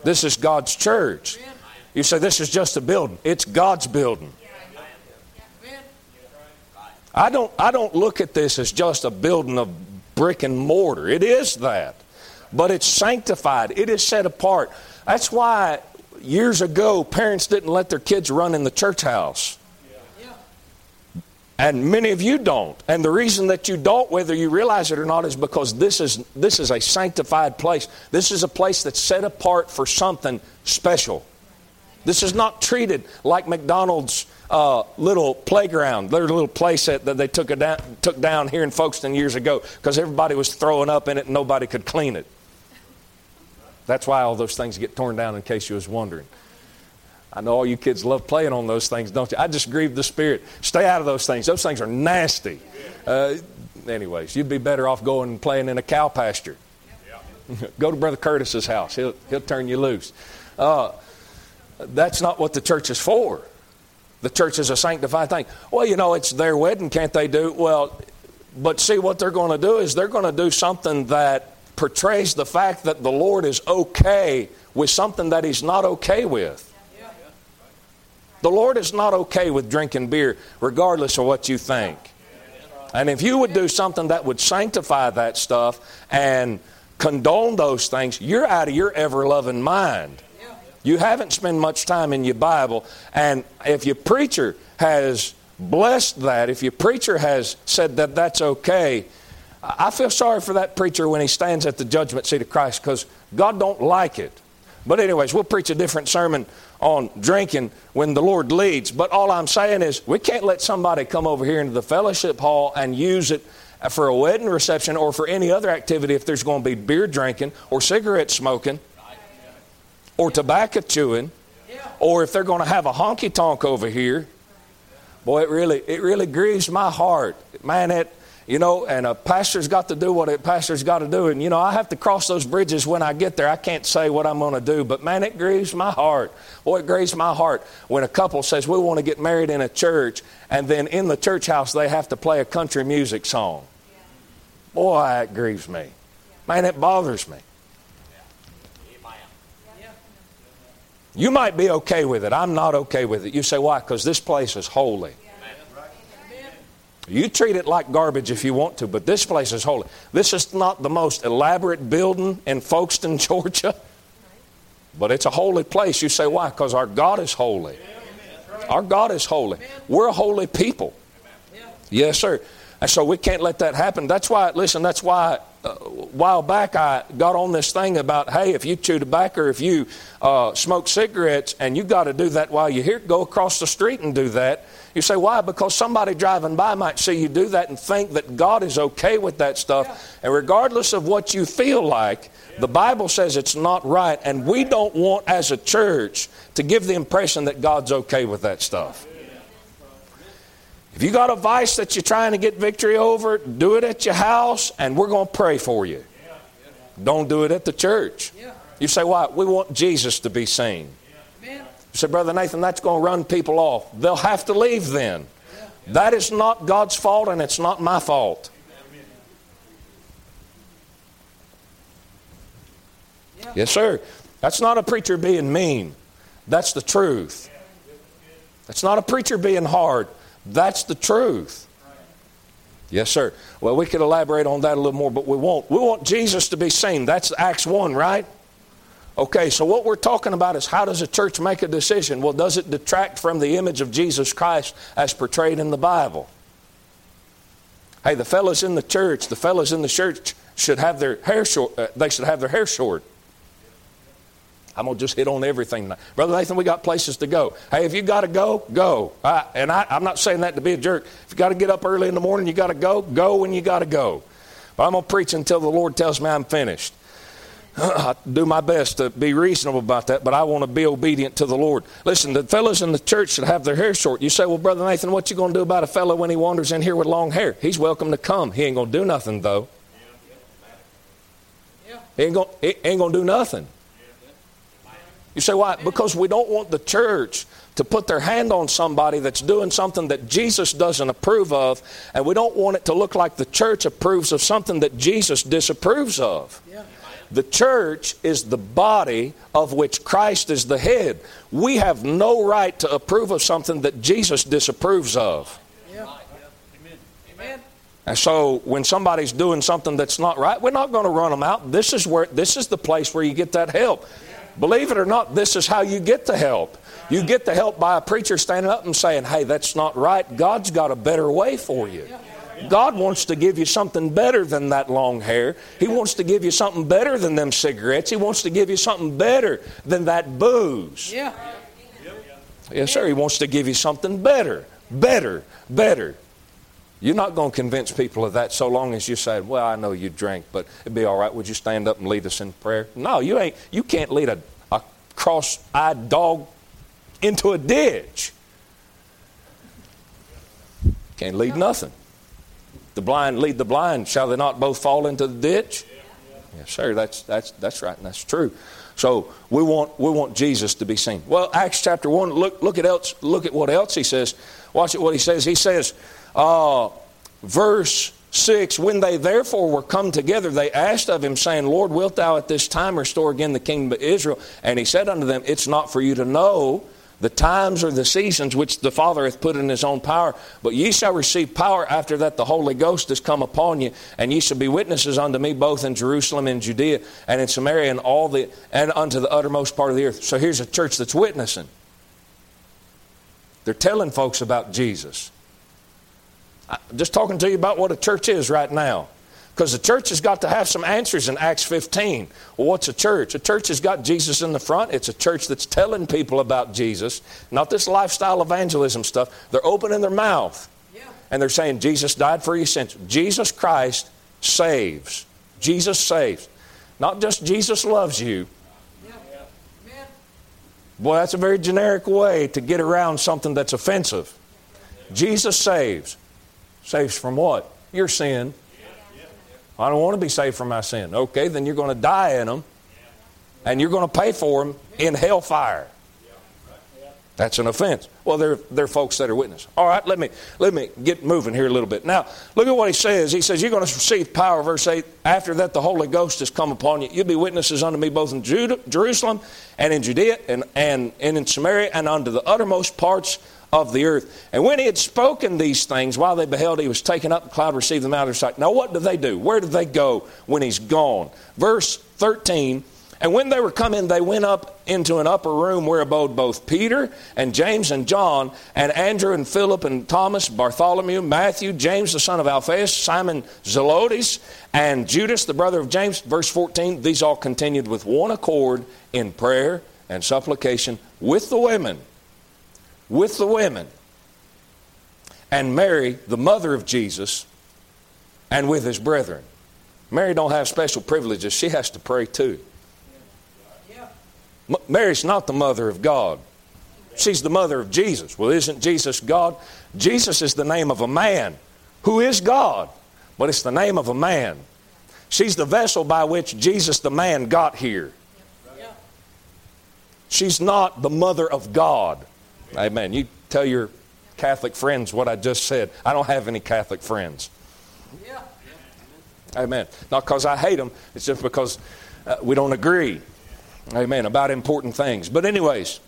This is God's church. You say, This is just a building. It's God's building. I don't, I don't look at this as just a building of brick and mortar. It is that. But it's sanctified, it is set apart. That's why years ago parents didn't let their kids run in the church house. And many of you don't. And the reason that you don't, whether you realize it or not, is because this is, this is a sanctified place. This is a place that's set apart for something special. This is not treated like McDonald's uh, little playground, their little place that, that they took, down, took down here in Folkston years ago because everybody was throwing up in it and nobody could clean it. That's why all those things get torn down, in case you was wondering. I know all you kids love playing on those things, don't you? I just grieve the spirit. Stay out of those things. Those things are nasty. Uh, anyways, you'd be better off going and playing in a cow pasture. (laughs) Go to Brother Curtis's house. He'll, he'll turn you loose. Uh, that's not what the church is for. The church is a sanctified thing. Well, you know, it's their wedding. Can't they do? Well, but see, what they're going to do is they're going to do something that portrays the fact that the Lord is okay with something that He's not okay with. The Lord is not okay with drinking beer, regardless of what you think. And if you would do something that would sanctify that stuff and condone those things, you're out of your ever loving mind. You haven't spent much time in your Bible. And if your preacher has blessed that, if your preacher has said that that's okay, I feel sorry for that preacher when he stands at the judgment seat of Christ because God don't like it. But anyways, we'll preach a different sermon on drinking when the Lord leads. But all I'm saying is we can't let somebody come over here into the fellowship hall and use it for a wedding reception or for any other activity if there's going to be beer drinking or cigarette smoking or tobacco chewing or if they're going to have a honky tonk over here. Boy, it really it really grieves my heart. Man, it you know, and a pastor's got to do what a pastor's got to do. And, you know, I have to cross those bridges when I get there. I can't say what I'm going to do, but man, it grieves my heart. Boy, it grieves my heart when a couple says, We want to get married in a church, and then in the church house they have to play a country music song. Boy, it grieves me. Man, it bothers me. You might be okay with it. I'm not okay with it. You say, Why? Because this place is holy. You treat it like garbage if you want to, but this place is holy. This is not the most elaborate building in Folkston, (laughs) Georgia, but it's a holy place. You say, why? Because our God is holy. Our God is holy. We're a holy people. Yes, sir. And so we can't let that happen. That's why, listen, that's why uh, a while back I got on this thing about, hey, if you chew tobacco or if you uh, smoke cigarettes and you got to do that while you're here, go across the street and do that. You say, why? Because somebody driving by might see you do that and think that God is okay with that stuff. Yeah. And regardless of what you feel like, the Bible says it's not right. And we don't want, as a church, to give the impression that God's okay with that stuff. If you got a vice that you're trying to get victory over, do it at your house, and we're going to pray for you. Don't do it at the church. You say, why? We want Jesus to be seen. You say, Brother Nathan, that's going to run people off. They'll have to leave then. That is not God's fault, and it's not my fault. Yes, sir. That's not a preacher being mean. That's the truth. That's not a preacher being hard. That's the truth. Yes, sir. Well, we could elaborate on that a little more, but we won't. We want Jesus to be seen. That's Acts 1, right? Okay, so what we're talking about is how does a church make a decision? Well, does it detract from the image of Jesus Christ as portrayed in the Bible? Hey, the fellows in the church, the fellows in the church should have their hair short. Uh, they should have their hair short. I'm going to just hit on everything. Brother Nathan, we got places to go. Hey, if you got to go, go. I, and I, I'm not saying that to be a jerk. If you got to get up early in the morning, you got to go, go when you got to go. But I'm going to preach until the Lord tells me I'm finished. (clears throat) I do my best to be reasonable about that, but I want to be obedient to the Lord. Listen, the fellows in the church should have their hair short. You say, well, Brother Nathan, what you going to do about a fellow when he wanders in here with long hair? He's welcome to come. He ain't going to do nothing, though. He ain't going to do nothing. You say, why? Because we don't want the church to put their hand on somebody that's doing something that Jesus doesn't approve of, and we don't want it to look like the church approves of something that Jesus disapproves of. Yeah. The church is the body of which Christ is the head. We have no right to approve of something that Jesus disapproves of. Yeah. Amen. And so when somebody's doing something that's not right, we're not going to run them out. This is where this is the place where you get that help. Believe it or not, this is how you get the help. You get the help by a preacher standing up and saying, "Hey, that's not right. God's got a better way for you." God wants to give you something better than that long hair. He wants to give you something better than them cigarettes. He wants to give you something better than that booze. Yeah. Yes, sir. He wants to give you something better, better, better. You're not going to convince people of that so long as you say, "Well, I know you drink, but it'd be all right. Would you stand up and lead us in prayer?" No, you ain't. You can't lead a, a cross-eyed dog into a ditch. Can't lead nothing. The blind lead the blind. Shall they not both fall into the ditch? Yes, sir. That's, that's, that's right, and that's true. So we want, we want Jesus to be seen. Well, Acts chapter 1, look, look, at, else, look at what else he says. Watch it what he says. He says, uh, verse 6 When they therefore were come together, they asked of him, saying, Lord, wilt thou at this time restore again the kingdom of Israel? And he said unto them, It's not for you to know the times or the seasons which the Father hath put in his own power. But ye shall receive power after that the Holy Ghost is come upon you, and ye shall be witnesses unto me both in Jerusalem and Judea and in Samaria and all the and unto the uttermost part of the earth. So here's a church that's witnessing. They're telling folks about Jesus. I'm just talking to you about what a church is right now. Because the church has got to have some answers in Acts 15. Well, what's a church? A church has got Jesus in the front. It's a church that's telling people about Jesus, not this lifestyle evangelism stuff. They're opening their mouth yeah. and they're saying, Jesus died for your sins. Jesus Christ saves. Jesus saves. Not just Jesus loves you. Yeah. Boy, that's a very generic way to get around something that's offensive. Jesus saves. Saves from what? Your sin I don't want to be saved from my sin. Okay, then you're going to die in them, and you're going to pay for them in hellfire. That's an offense. Well, they're, they're folks that are witnesses. All right, let me, let me get moving here a little bit. Now, look at what he says. He says, You're going to receive power, verse 8. After that, the Holy Ghost has come upon you. You'll be witnesses unto me both in Judah, Jerusalem and in Judea and, and, and in Samaria and unto the uttermost parts of the earth. And when he had spoken these things, while they beheld, he was taken up, the cloud received them out of their sight. Now, what do they do? Where do they go when he's gone? Verse 13 And when they were coming, they went up into an upper room where abode both Peter and James and John, and Andrew and Philip and Thomas, Bartholomew, Matthew, James the son of Alphaeus, Simon Zelotes, and Judas the brother of James. Verse 14 These all continued with one accord in prayer and supplication with the women. With the women. And Mary, the mother of Jesus, and with his brethren. Mary don't have special privileges. She has to pray too. Mary's not the mother of God. She's the mother of Jesus. Well, isn't Jesus God? Jesus is the name of a man who is God, but it's the name of a man. She's the vessel by which Jesus, the man, got here. She's not the mother of God. Amen. You tell your Catholic friends what I just said. I don't have any Catholic friends. Yeah. Amen. Not because I hate them, it's just because uh, we don't agree. Amen. About important things. But, anyways,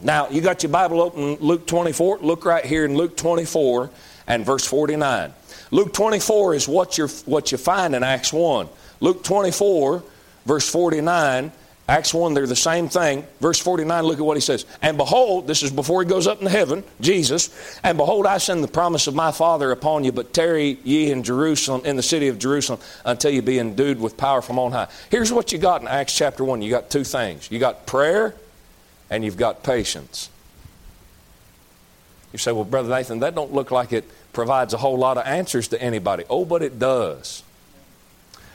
now you got your Bible open, Luke 24. Look right here in Luke 24 and verse 49. Luke 24 is what, you what you find in Acts 1. Luke 24, verse 49 Acts 1, they're the same thing. Verse 49, look at what he says. And behold, this is before he goes up into heaven, Jesus, and behold, I send the promise of my Father upon you, but tarry ye in Jerusalem, in the city of Jerusalem, until you be endued with power from on high. Here's what you got in Acts chapter 1. You got two things. You got prayer and you've got patience. You say, well, Brother Nathan, that don't look like it provides a whole lot of answers to anybody. Oh, but it does.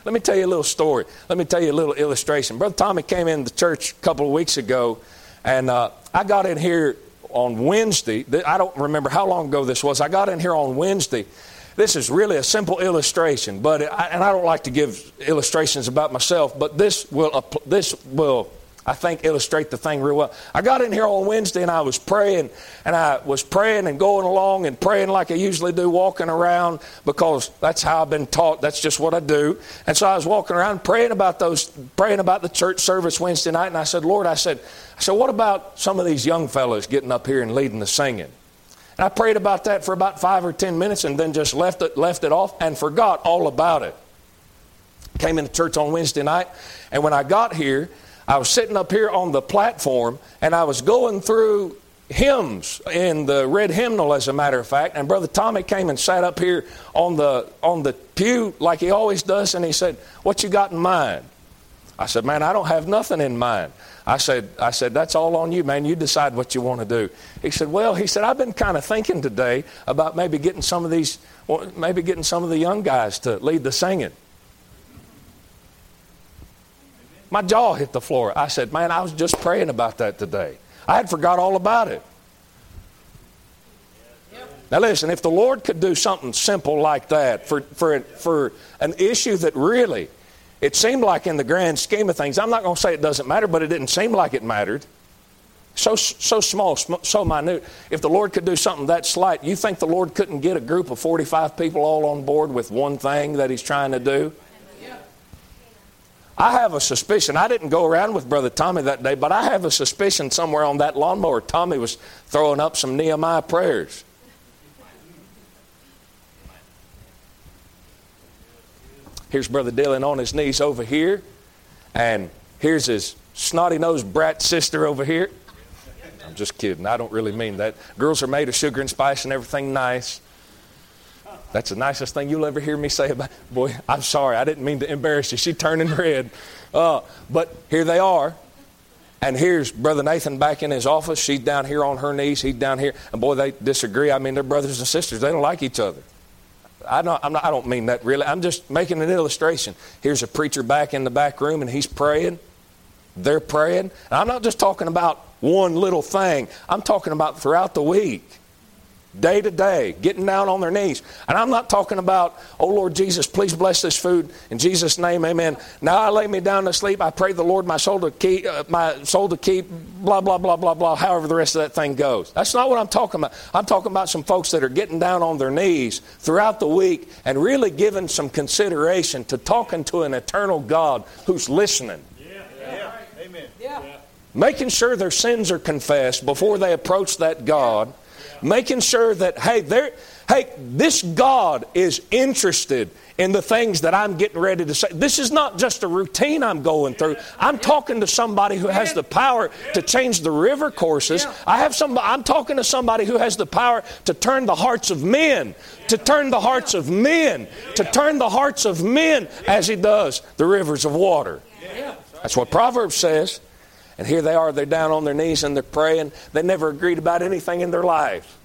Let me tell you a little story. Let me tell you a little illustration. Brother Tommy came in the church a couple of weeks ago, and uh, I got in here on Wednesday. I don't remember how long ago this was. I got in here on Wednesday. This is really a simple illustration, but and I don't like to give illustrations about myself, but this will this will I think illustrate the thing real well. I got in here on Wednesday and I was praying and I was praying and going along and praying like I usually do, walking around because that's how I've been taught. That's just what I do. And so I was walking around praying about those, praying about the church service Wednesday night. And I said, Lord, I said, I said, what about some of these young fellows getting up here and leading the singing? And I prayed about that for about five or ten minutes and then just left it, left it off and forgot all about it. Came into church on Wednesday night, and when I got here, I was sitting up here on the platform and I was going through hymns in the red hymnal as a matter of fact and brother tommy came and sat up here on the on the pew like he always does and he said what you got in mind? I said man i don't have nothing in mind. I said i said that's all on you man. You decide what you want to do. He said well he said i've been kind of thinking today about maybe getting some of these maybe getting some of the young guys to lead the singing my jaw hit the floor. I said, Man, I was just praying about that today. I had forgot all about it. Now, listen, if the Lord could do something simple like that for, for, for an issue that really, it seemed like in the grand scheme of things, I'm not going to say it doesn't matter, but it didn't seem like it mattered. So, so small, so minute. If the Lord could do something that slight, you think the Lord couldn't get a group of 45 people all on board with one thing that He's trying to do? I have a suspicion. I didn't go around with Brother Tommy that day, but I have a suspicion somewhere on that lawnmower, Tommy was throwing up some Nehemiah prayers. Here's Brother Dylan on his knees over here, and here's his snotty nosed brat sister over here. I'm just kidding. I don't really mean that. Girls are made of sugar and spice and everything nice. That's the nicest thing you'll ever hear me say about. Boy, I'm sorry. I didn't mean to embarrass you. She's turning red. Uh, but here they are. And here's Brother Nathan back in his office. She's down here on her knees. He's down here. And boy, they disagree. I mean, they're brothers and sisters. They don't like each other. I don't, not, I don't mean that really. I'm just making an illustration. Here's a preacher back in the back room, and he's praying. They're praying. And I'm not just talking about one little thing, I'm talking about throughout the week day to day, getting down on their knees. And I'm not talking about, oh Lord Jesus, please bless this food in Jesus' name, Amen. Now I lay me down to sleep. I pray the Lord my soul to keep, uh, my soul to keep, blah blah blah blah blah. However the rest of that thing goes. That's not what I'm talking about. I'm talking about some folks that are getting down on their knees throughout the week and really giving some consideration to talking to an eternal God who's listening. Yeah. yeah. Amen. Yeah. Making sure their sins are confessed before they approach that God Making sure that, hey, there, hey, this God is interested in the things that I'm getting ready to say. This is not just a routine I'm going through. I'm talking to somebody who has the power to change the river courses. I have some I'm talking to somebody who has the power to turn the hearts of men, to turn the hearts of men, to turn the hearts of men as he does the rivers of water. That's what Proverbs says. And here they are, they're down on their knees and they're praying. They never agreed about anything in their life.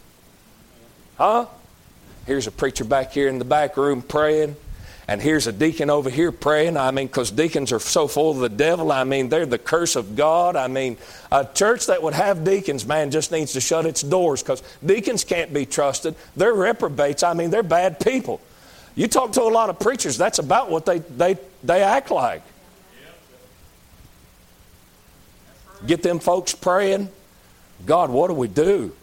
Huh? Here's a preacher back here in the back room praying. And here's a deacon over here praying. I mean, because deacons are so full of the devil. I mean, they're the curse of God. I mean, a church that would have deacons, man, just needs to shut its doors because deacons can't be trusted. They're reprobates. I mean, they're bad people. You talk to a lot of preachers, that's about what they, they, they act like. Get them folks praying. God, what do we do?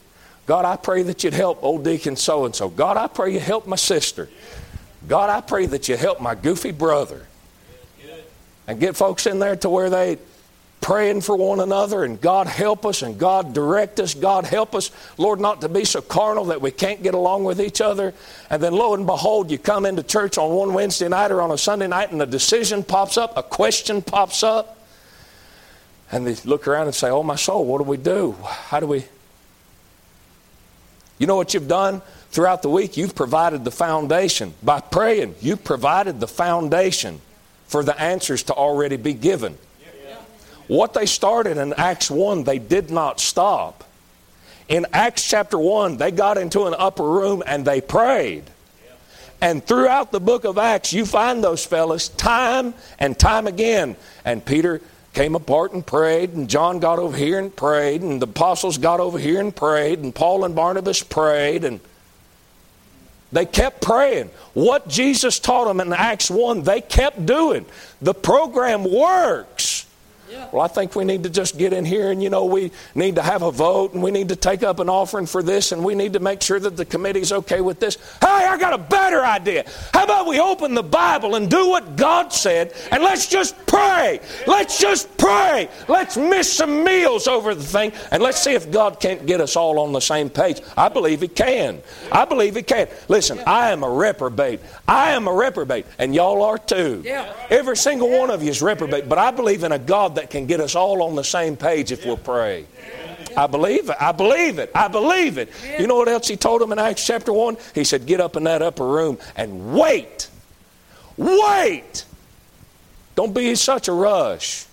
God, I pray that you'd help old deacon so and so. God, I pray you help my sister. God, I pray that you help my goofy brother. And get folks in there to where they praying for one another and God help us and God direct us. God help us, Lord, not to be so carnal that we can't get along with each other. And then lo and behold, you come into church on one Wednesday night or on a Sunday night and a decision pops up, a question pops up. And they look around and say, Oh, my soul, what do we do? How do we? You know what you've done throughout the week? You've provided the foundation. By praying, you've provided the foundation for the answers to already be given. What they started in Acts 1, they did not stop. In Acts chapter 1, they got into an upper room and they prayed. And throughout the book of Acts, you find those fellas time and time again. And Peter came apart and prayed, and John got over here and prayed, and the apostles got over here and prayed, and Paul and Barnabas prayed, and they kept praying. What Jesus taught them in Acts 1, they kept doing. The program works. Well, I think we need to just get in here and, you know, we need to have a vote and we need to take up an offering for this and we need to make sure that the committee's okay with this. Hey, I got a better idea. How about we open the Bible and do what God said and let's just pray. Let's just pray. Let's miss some meals over the thing and let's see if God can't get us all on the same page. I believe He can. I believe He can. Listen, I am a reprobate. I am a reprobate and y'all are too. Yeah. Every single one of you is reprobate, but I believe in a God that can get us all on the same page if we'll pray. I believe it. I believe it. I believe it. You know what else he told them in Acts chapter 1? He said, Get up in that upper room and wait. Wait. Don't be in such a rush.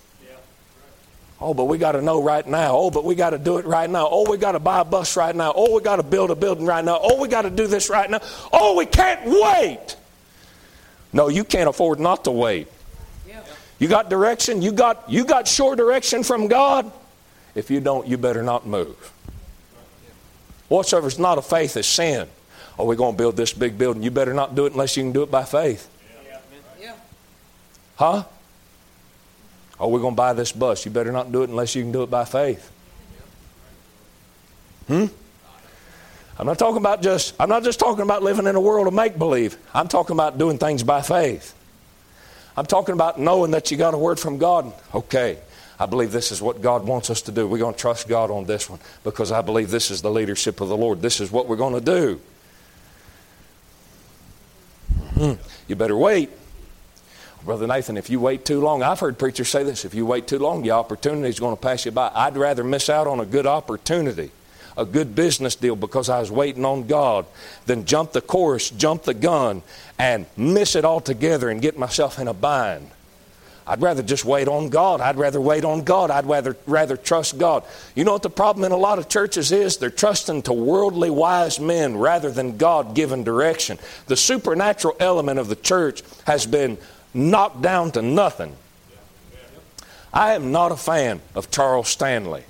Oh, but we got to know right now. Oh, but we got to do it right now. Oh, we got to buy a bus right now. Oh, we got to build a building right now. Oh, we got to do this right now. Oh, we can't wait. No, you can't afford not to wait. You got direction? You got, you got sure direction from God? If you don't, you better not move. Whatsoever is not of faith is sin. Are we're going to build this big building. You better not do it unless you can do it by faith. Huh? Are we're going to buy this bus. You better not do it unless you can do it by faith. Hmm? I'm not talking about just I'm not just talking about living in a world of make believe. I'm talking about doing things by faith. I'm talking about knowing that you got a word from God. Okay, I believe this is what God wants us to do. We're going to trust God on this one because I believe this is the leadership of the Lord. This is what we're going to do. Hmm. You better wait. Brother Nathan, if you wait too long, I've heard preachers say this if you wait too long, the opportunity is going to pass you by. I'd rather miss out on a good opportunity a good business deal because I was waiting on God than jump the course, jump the gun, and miss it altogether and get myself in a bind. I'd rather just wait on God. I'd rather wait on God. I'd rather, rather trust God. You know what the problem in a lot of churches is? They're trusting to worldly wise men rather than God given direction. The supernatural element of the church has been knocked down to nothing. I am not a fan of Charles Stanley.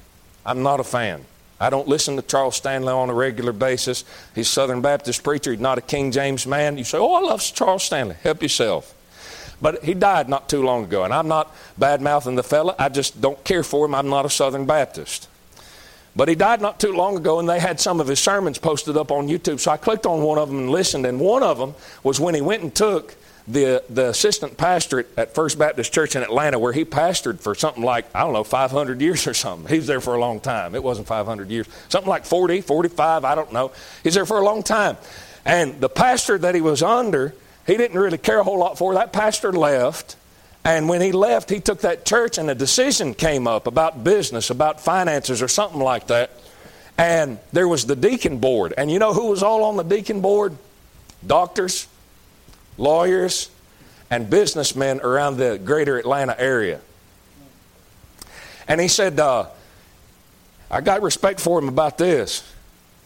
I'm not a fan. I don't listen to Charles Stanley on a regular basis. He's a Southern Baptist preacher. He's not a King James man. You say, Oh, I love Charles Stanley. Help yourself. But he died not too long ago, and I'm not bad mouthing the fella. I just don't care for him. I'm not a Southern Baptist. But he died not too long ago, and they had some of his sermons posted up on YouTube. So I clicked on one of them and listened, and one of them was when he went and took the, the assistant pastor at, First Baptist Church in Atlanta, where he pastored for something like, I don't know, 500 years or something. He was there for a long time. It wasn't 500 years. Something like 40, 45, I don't know. He's there for a long time. And the pastor that he was under, he didn't really care a whole lot for. That pastor left. And when he left, he took that church, and a decision came up about business, about finances, or something like that. And there was the deacon board. And you know who was all on the deacon board? Doctors, lawyers, and businessmen around the greater Atlanta area. And he said, uh, I got respect for him about this.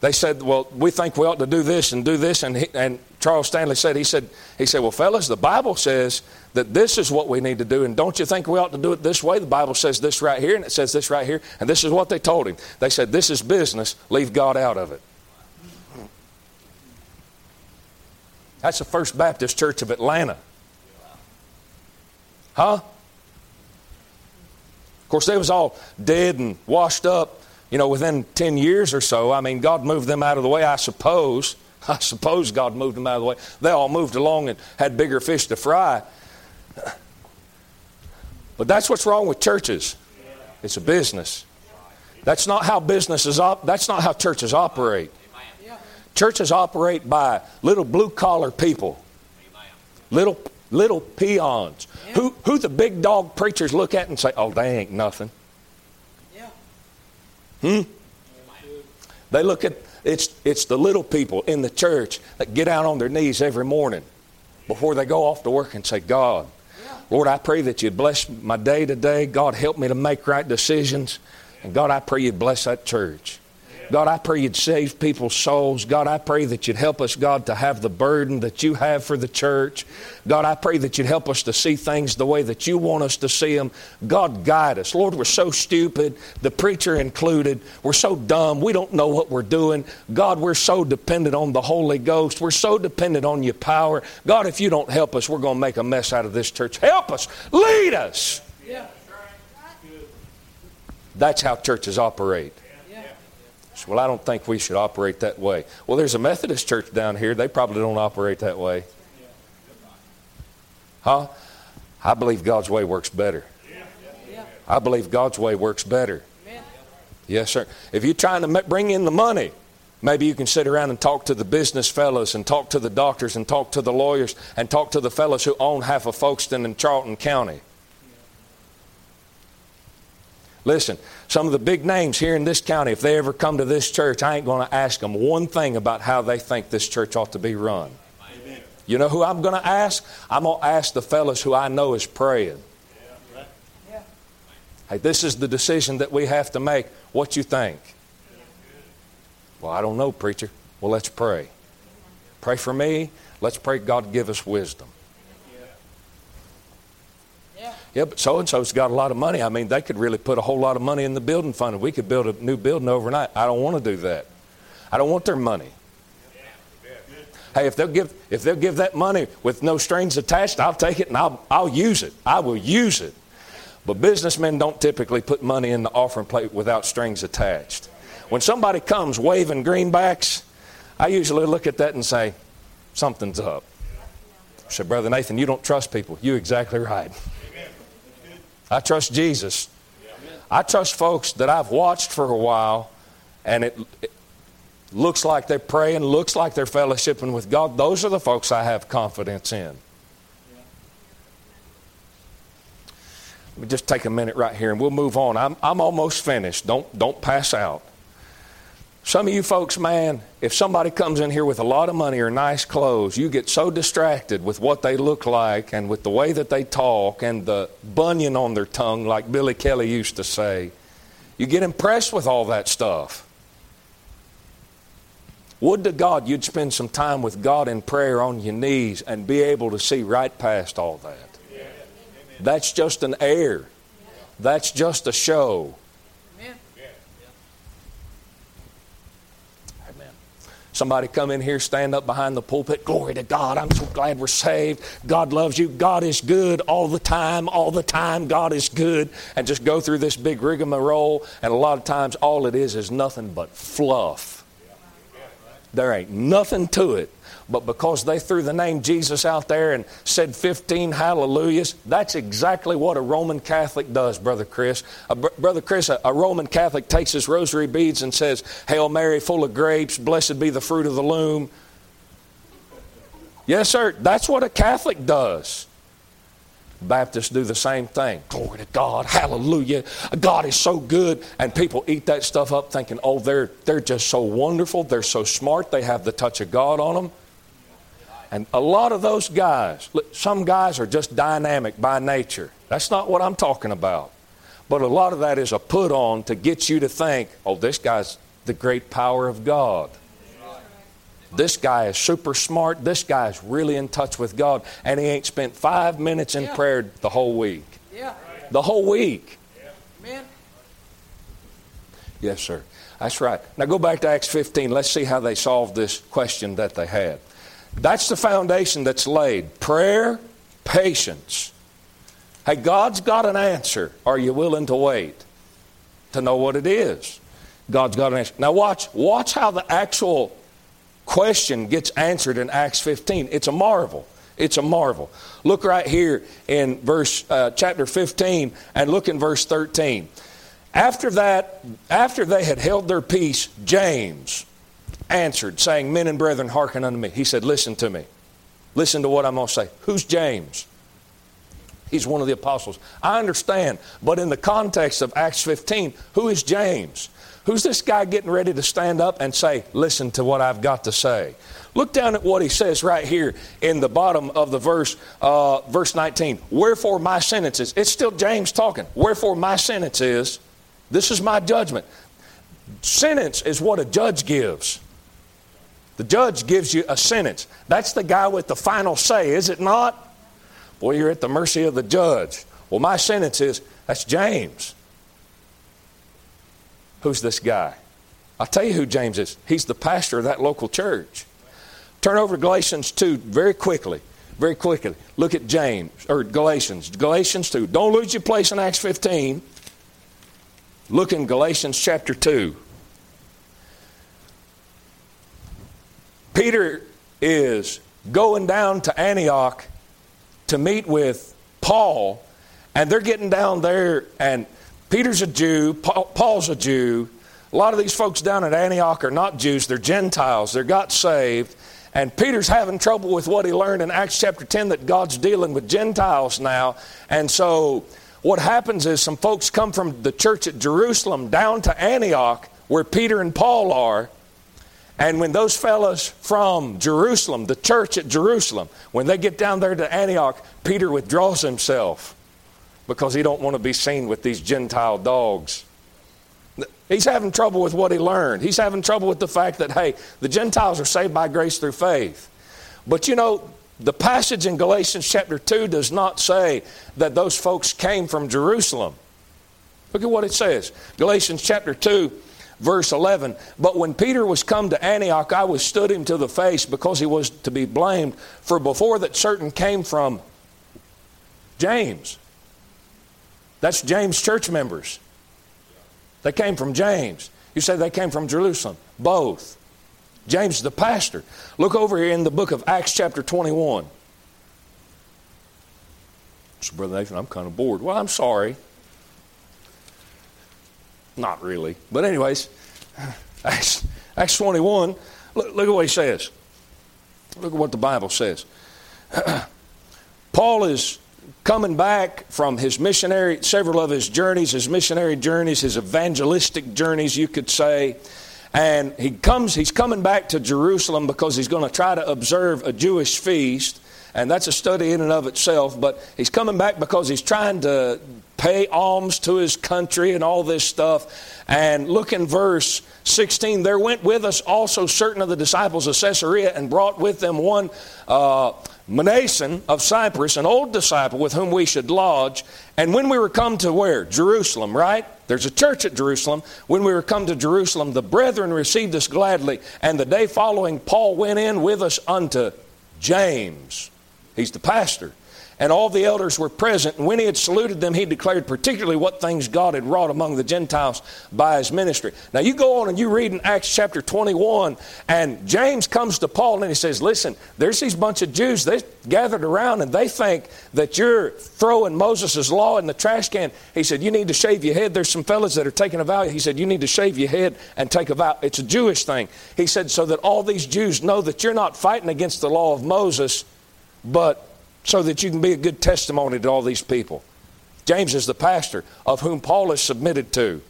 They said, Well, we think we ought to do this and do this. And, he, and Charles Stanley said, he said, he said, Well, fellas, the Bible says that this is what we need to do. And don't you think we ought to do it this way? The Bible says this right here, and it says this right here. And this is what they told him. They said, This is business. Leave God out of it. That's the First Baptist Church of Atlanta. Huh? Of course, they was all dead and washed up, you know, within 10 years or so. I mean, God moved them out of the way, I suppose. (laughs) I suppose God moved them out of the way. They all moved along and had bigger fish to fry. But that's what's wrong with churches. It's a business. That's not how businesses op- that's not how churches operate. Churches operate by little blue collar people, little little peons, yeah. who who the big dog preachers look at and say, "Oh, they ain't nothing." Yeah. Hmm. They look at it's it's the little people in the church that get out on their knees every morning before they go off to work and say, "God, Lord, I pray that you'd bless my day today. God, help me to make right decisions." And God, I pray you'd bless that church. God, I pray you'd save people's souls. God, I pray that you'd help us, God, to have the burden that you have for the church. God, I pray that you'd help us to see things the way that you want us to see them. God, guide us. Lord, we're so stupid, the preacher included. We're so dumb. We don't know what we're doing. God, we're so dependent on the Holy Ghost. We're so dependent on your power. God, if you don't help us, we're going to make a mess out of this church. Help us. Lead us. Yeah. That's how churches operate. Well, I don't think we should operate that way. Well, there's a Methodist church down here. They probably don't operate that way. Huh? I believe God's way works better. I believe God's way works better. Yes, sir. If you're trying to bring in the money, maybe you can sit around and talk to the business fellows and talk to the doctors and talk to the lawyers and talk to the fellows who own half of Folkston and Charlton County. Listen, some of the big names here in this county, if they ever come to this church, I ain't going to ask them one thing about how they think this church ought to be run. Amen. You know who I'm going to ask? I'm going to ask the fellows who I know is praying. Yeah. Hey, this is the decision that we have to make. What you think? Well, I don't know, preacher. Well, let's pray. Pray for me. Let's pray God give us wisdom. Yeah, but so and so's got a lot of money. I mean, they could really put a whole lot of money in the building fund and we could build a new building overnight. I don't want to do that. I don't want their money. Hey, if they'll give if they'll give that money with no strings attached, I'll take it and I'll I'll use it. I will use it. But businessmen don't typically put money in the offering plate without strings attached. When somebody comes waving greenbacks, I usually look at that and say, something's up. I said, Brother Nathan, you don't trust people. You're exactly right. (laughs) I trust Jesus. I trust folks that I've watched for a while and it, it, looks like they're praying, looks like they're fellowshipping with God. Those are the folks I have confidence in. Let me just take a minute right here and we'll move on. I'm, I'm almost finished. Don't, don't pass out. Some of you folks, man, if somebody comes in here with a lot of money or nice clothes, you get so distracted with what they look like and with the way that they talk and the bunion on their tongue, like Billy Kelly used to say. You get impressed with all that stuff. Would to God you'd spend some time with God in prayer on your knees and be able to see right past all that. That's just an air. That's just a show. Somebody come in here, stand up behind the pulpit. Glory to God. I'm so glad we're saved. God loves you. God is good all the time, all the time. God is good. And just go through this big rigmarole. And a lot of times, all it is is nothing but fluff. There ain't nothing to it. But because they threw the name Jesus out there and said 15 hallelujahs, that's exactly what a Roman Catholic does, Brother Chris. Br- Brother Chris, a, a Roman Catholic takes his rosary beads and says, Hail Mary, full of grapes, blessed be the fruit of the loom. Yes, sir, that's what a Catholic does. Baptists do the same thing. Glory to God, hallelujah. God is so good. And people eat that stuff up thinking, oh, they're, they're just so wonderful. They're so smart. They have the touch of God on them. And a lot of those guys, some guys are just dynamic by nature. That's not what I'm talking about. But a lot of that is a put on to get you to think, oh, this guy's the great power of God. This guy is super smart. This guy is really in touch with God. And he ain't spent five minutes in yeah. prayer the whole week. Yeah. The whole week. Yeah. Yes, sir. That's right. Now go back to Acts 15. Let's see how they solved this question that they had. That's the foundation that's laid prayer, patience. Hey, God's got an answer. Are you willing to wait to know what it is? God's got an answer. Now watch, watch how the actual question gets answered in Acts 15. It's a marvel. It's a marvel. Look right here in verse uh, chapter 15 and look in verse 13. After that, after they had held their peace, James, answered, saying, Men and brethren, hearken unto me. He said, Listen to me. Listen to what I'm going to say. Who's James? He's one of the apostles. I understand, but in the context of Acts 15, who is James? Who's this guy getting ready to stand up and say, Listen to what I've got to say? Look down at what he says right here in the bottom of the verse, uh, verse 19. Wherefore my sentence is, it's still James talking. Wherefore my sentence is, this is my judgment. Sentence is what a judge gives. The judge gives you a sentence. That's the guy with the final say, is it not? Boy, you're at the mercy of the judge. Well, my sentence is that's James. Who's this guy? I'll tell you who James is. He's the pastor of that local church. Turn over to Galatians 2 very quickly. Very quickly. Look at James, or Galatians. Galatians 2. Don't lose your place in Acts 15. Look in Galatians chapter 2. Peter is going down to Antioch to meet with Paul, and they're getting down there, and Peter's a Jew, Paul's a Jew. A lot of these folks down at Antioch are not Jews, they're Gentiles. They're got saved. And Peter's having trouble with what he learned in Acts chapter 10 that God's dealing with Gentiles now. And so what happens is some folks come from the church at Jerusalem down to Antioch, where Peter and Paul are, and when those fellows from Jerusalem, the church at Jerusalem, when they get down there to Antioch, Peter withdraws himself because he don't want to be seen with these Gentile dogs. He's having trouble with what he learned. He's having trouble with the fact that, hey, the Gentiles are saved by grace through faith. But you know, the passage in Galatians chapter 2 does not say that those folks came from Jerusalem. Look at what it says. Galatians chapter 2 verse 11. But when Peter was come to Antioch, I withstood him to the face because he was to be blamed. For before that certain came from James. That's James' church members. They came from James. You say they came from Jerusalem. Both. James the pastor. Look over here in the book of Acts, chapter 21. So, Brother Nathan, I'm kind of bored. Well, I'm sorry. Not really. But, anyways, Acts, Acts 21, look, look at what he says. Look at what the Bible says. (clears throat) Paul is coming back from his missionary, several of his journeys, his missionary journeys, his evangelistic journeys, you could say. And he comes, he's coming back to Jerusalem because he's going to try to observe a Jewish feast. And that's a study in and of itself. But he's coming back because he's trying to pay alms to his country and all this stuff. And look in verse 16. There went with us also certain of the disciples of Caesarea and brought with them one uh, of Cyprus, an old disciple with whom we should lodge. And when we were come to where? Jerusalem, right? There's a church at Jerusalem. When we were come to Jerusalem, the brethren received us gladly. And the day following, Paul went in with us unto James. He's the pastor and all the elders were present. And when he had saluted them, he declared particularly what things God had wrought among the Gentiles by his ministry. Now you go on and you read in Acts chapter 21, and James comes to Paul and he says, Listen, there's these bunch of Jews, they gathered around and they think that you're throwing Moses' law in the trash can. He said, You need to shave your head. There's some fellas that are taking a vow. He said, You need to shave your head and take a vow. It's a Jewish thing. He said, So that all these Jews know that you're not fighting against the law of Moses, but so that you can be a good testimony to all these people. James is the pastor of whom Paul is submitted to.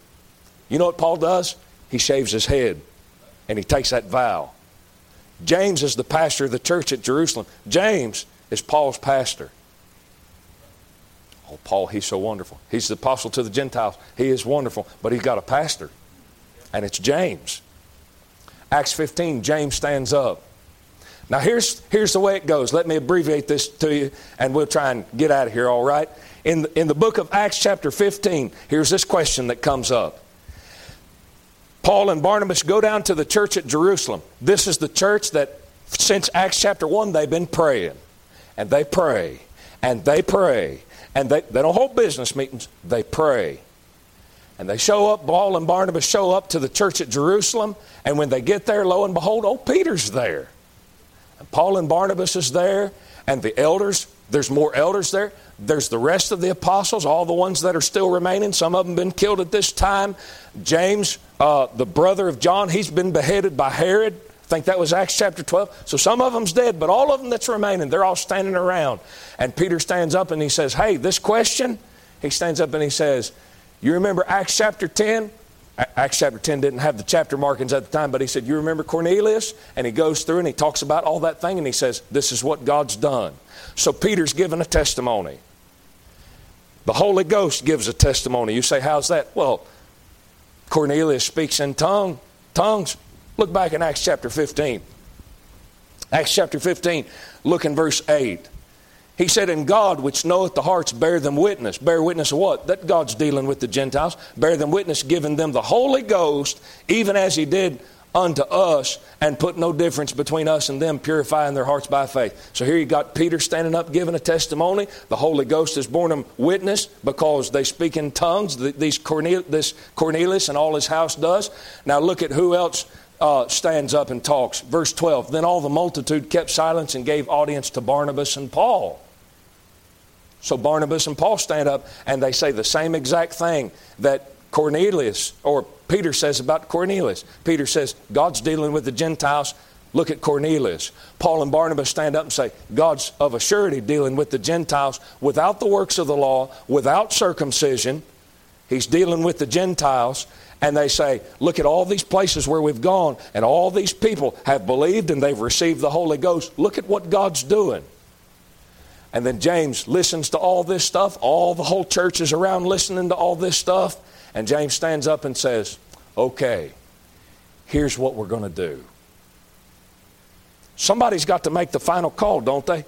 You know what Paul does? He shaves his head and he takes that vow. James is the pastor of the church at Jerusalem. James is Paul's pastor. Oh, Paul, he's so wonderful. He's the apostle to the Gentiles. He is wonderful, but he's got a pastor, and it's James. Acts 15, James stands up. Now, here's, here's the way it goes. Let me abbreviate this to you, and we'll try and get out of here, all right? In the, in the book of Acts, chapter 15, here's this question that comes up. Paul and Barnabas go down to the church at Jerusalem. This is the church that, since Acts chapter 1, they've been praying. And they pray. And they pray. And they, they don't hold business meetings, they pray. And they show up, Paul and Barnabas show up to the church at Jerusalem. And when they get there, lo and behold, old Peter's there. Paul and Barnabas is there, and the elders, there's more elders there. There's the rest of the apostles, all the ones that are still remaining. Some of them been killed at this time. James, uh, the brother of John, he's been beheaded by Herod. I think that was Acts chapter 12. So some of them's dead, but all of them that's remaining, they're all standing around. And Peter stands up and he says, Hey, this question, he stands up and he says, You remember Acts chapter 10? Acts chapter 10 didn't have the chapter markings at the time, but he said, You remember Cornelius? And he goes through and he talks about all that thing and he says, This is what God's done. So Peter's given a testimony. The Holy Ghost gives a testimony. You say, How's that? Well, Cornelius speaks in tongue, tongues. Look back in Acts chapter 15. Acts chapter 15, look in verse 8. He said, And God, which knoweth the hearts, bear them witness. Bear witness of what? That God's dealing with the Gentiles. Bear them witness, giving them the Holy Ghost, even as He did unto us, and put no difference between us and them, purifying their hearts by faith. So here you got Peter standing up giving a testimony. The Holy Ghost has borne them witness because they speak in tongues. These Cornel- this Cornelius and all his house does. Now look at who else uh, stands up and talks. Verse 12 Then all the multitude kept silence and gave audience to Barnabas and Paul. So Barnabas and Paul stand up and they say the same exact thing that Cornelius or Peter says about Cornelius. Peter says, God's dealing with the Gentiles. Look at Cornelius. Paul and Barnabas stand up and say, God's of a surety dealing with the Gentiles without the works of the law, without circumcision. He's dealing with the Gentiles. And they say, Look at all these places where we've gone, and all these people have believed and they've received the Holy Ghost. Look at what God's doing. And then James listens to all this stuff. All the whole church is around listening to all this stuff. And James stands up and says, Okay, here's what we're going to do. Somebody's got to make the final call, don't they?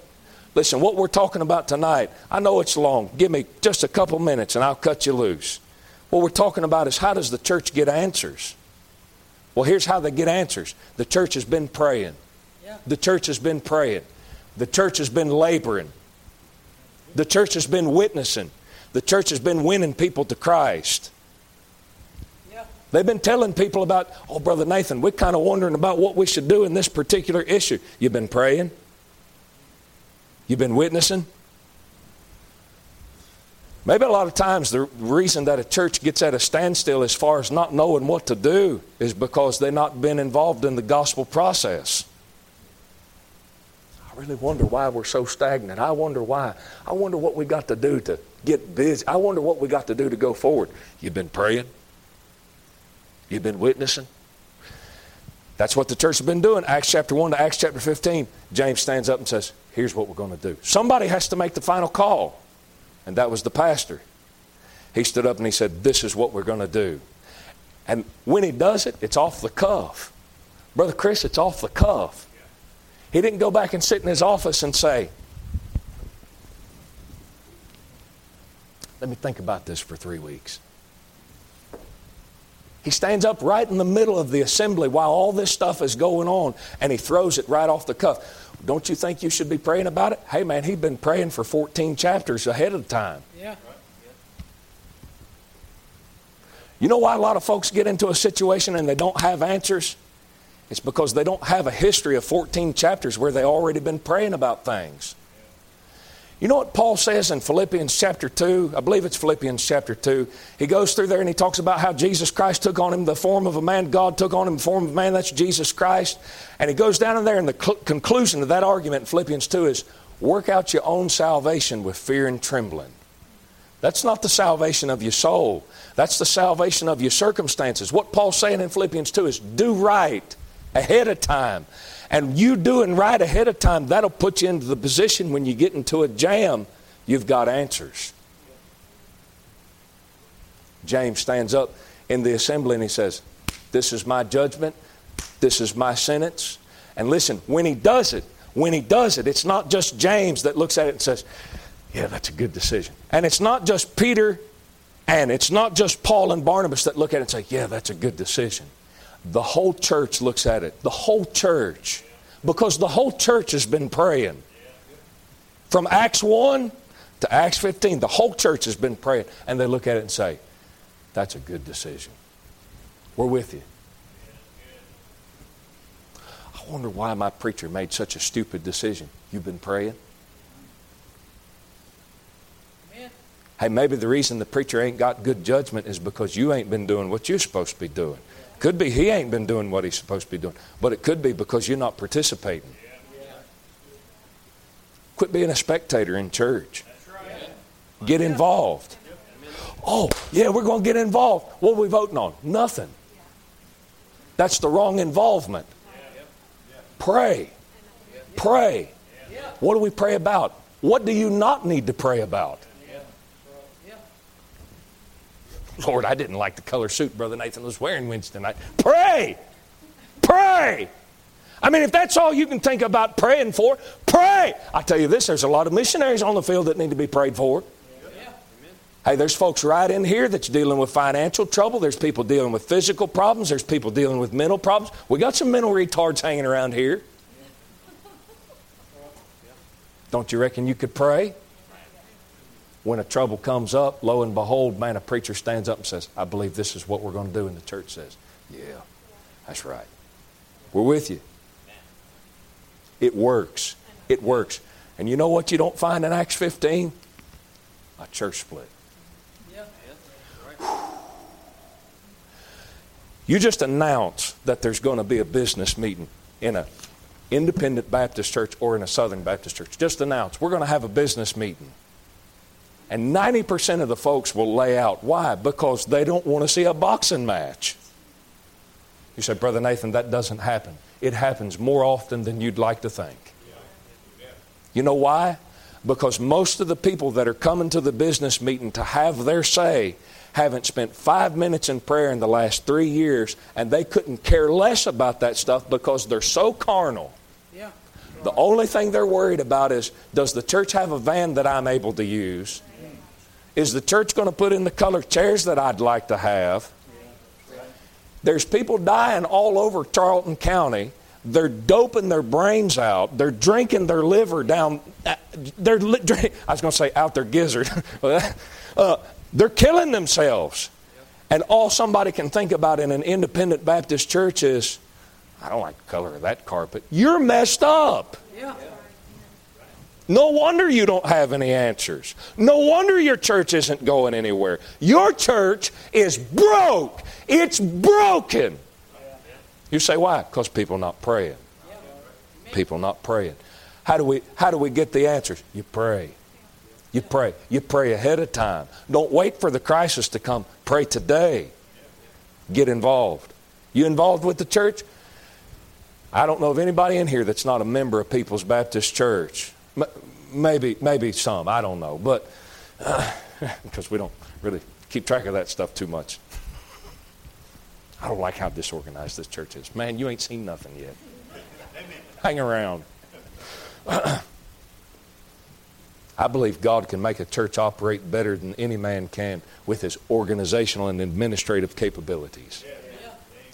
Listen, what we're talking about tonight, I know it's long. Give me just a couple minutes and I'll cut you loose. What we're talking about is how does the church get answers? Well, here's how they get answers the church has been praying. Yeah. The church has been praying. The church has been laboring. The church has been witnessing. The church has been winning people to Christ. They've been telling people about, oh, Brother Nathan, we're kind of wondering about what we should do in this particular issue. You've been praying? You've been witnessing? Maybe a lot of times the reason that a church gets at a standstill as far as not knowing what to do is because they've not been involved in the gospel process. I really wonder why we're so stagnant. I wonder why. I wonder what we got to do to get busy. I wonder what we got to do to go forward. You've been praying. You've been witnessing. That's what the church has been doing. Acts chapter 1 to Acts chapter 15. James stands up and says, Here's what we're going to do. Somebody has to make the final call. And that was the pastor. He stood up and he said, This is what we're going to do. And when he does it, it's off the cuff. Brother Chris, it's off the cuff. He didn't go back and sit in his office and say, Let me think about this for three weeks. He stands up right in the middle of the assembly while all this stuff is going on and he throws it right off the cuff. Don't you think you should be praying about it? Hey, man, he'd been praying for 14 chapters ahead of time. Yeah. You know why a lot of folks get into a situation and they don't have answers? It's because they don't have a history of 14 chapters where they've already been praying about things. You know what Paul says in Philippians chapter 2? I believe it's Philippians chapter 2. He goes through there and he talks about how Jesus Christ took on him the form of a man. God took on him the form of man. That's Jesus Christ. And he goes down in there, and the cl- conclusion of that argument in Philippians 2 is work out your own salvation with fear and trembling. That's not the salvation of your soul. That's the salvation of your circumstances. What Paul's saying in Philippians 2 is do right ahead of time. And you doing right ahead of time, that'll put you into the position when you get into a jam, you've got answers. James stands up in the assembly and he says, This is my judgment, this is my sentence. And listen, when he does it, when he does it, it's not just James that looks at it and says, Yeah, that's a good decision. And it's not just Peter and it's not just Paul and Barnabas that look at it and say, Yeah, that's a good decision. The whole church looks at it. The whole church. Because the whole church has been praying. From Acts 1 to Acts 15, the whole church has been praying. And they look at it and say, That's a good decision. We're with you. I wonder why my preacher made such a stupid decision. You've been praying? Hey, maybe the reason the preacher ain't got good judgment is because you ain't been doing what you're supposed to be doing. Could be he ain't been doing what he's supposed to be doing, but it could be because you're not participating. Quit being a spectator in church. Get involved. Oh, yeah, we're going to get involved. What are we voting on? Nothing. That's the wrong involvement. Pray. Pray. What do we pray about? What do you not need to pray about? (laughs) Lord, I didn't like the color suit Brother Nathan was wearing Wednesday night. Pray! Pray! I mean, if that's all you can think about praying for, pray! I tell you this, there's a lot of missionaries on the field that need to be prayed for. Hey, there's folks right in here that's dealing with financial trouble. There's people dealing with physical problems. There's people dealing with mental problems. We got some mental retards hanging around here. (laughs) Don't you reckon you could pray? When a trouble comes up, lo and behold, man, a preacher stands up and says, I believe this is what we're going to do. And the church says, Yeah, that's right. We're with you. It works. It works. And you know what you don't find in Acts 15? A church split. You just announce that there's going to be a business meeting in a independent Baptist church or in a Southern Baptist church. Just announce we're going to have a business meeting. And 90% of the folks will lay out. Why? Because they don't want to see a boxing match. You say, Brother Nathan, that doesn't happen. It happens more often than you'd like to think. You know why? Because most of the people that are coming to the business meeting to have their say haven't spent five minutes in prayer in the last three years, and they couldn't care less about that stuff because they're so carnal. Yeah. The only thing they're worried about is does the church have a van that I'm able to use? Is the church going to put in the color chairs that I'd like to have? There's people dying all over Charlton County. They're doping their brains out. They're drinking their liver down. They're, (laughs) I was going to say out their gizzard. (laughs) uh, they're killing themselves. And all somebody can think about in an independent Baptist church is, I don't like the color of that carpet. You're messed up. Yeah. No wonder you don't have any answers. No wonder your church isn't going anywhere. Your church is broke. It's broken. You say why? Because people not praying. People not praying. How do we how do we get the answers? You pray. You pray. You pray ahead of time. Don't wait for the crisis to come. Pray today. Get involved. You involved with the church? I don't know of anybody in here that's not a member of People's Baptist Church. Maybe, maybe some. I don't know, but uh, (laughs) because we don't really keep track of that stuff too much. I don't like how disorganized this church is. Man, you ain't seen nothing yet. Hang around. (clears throat) I believe God can make a church operate better than any man can with his organizational and administrative capabilities.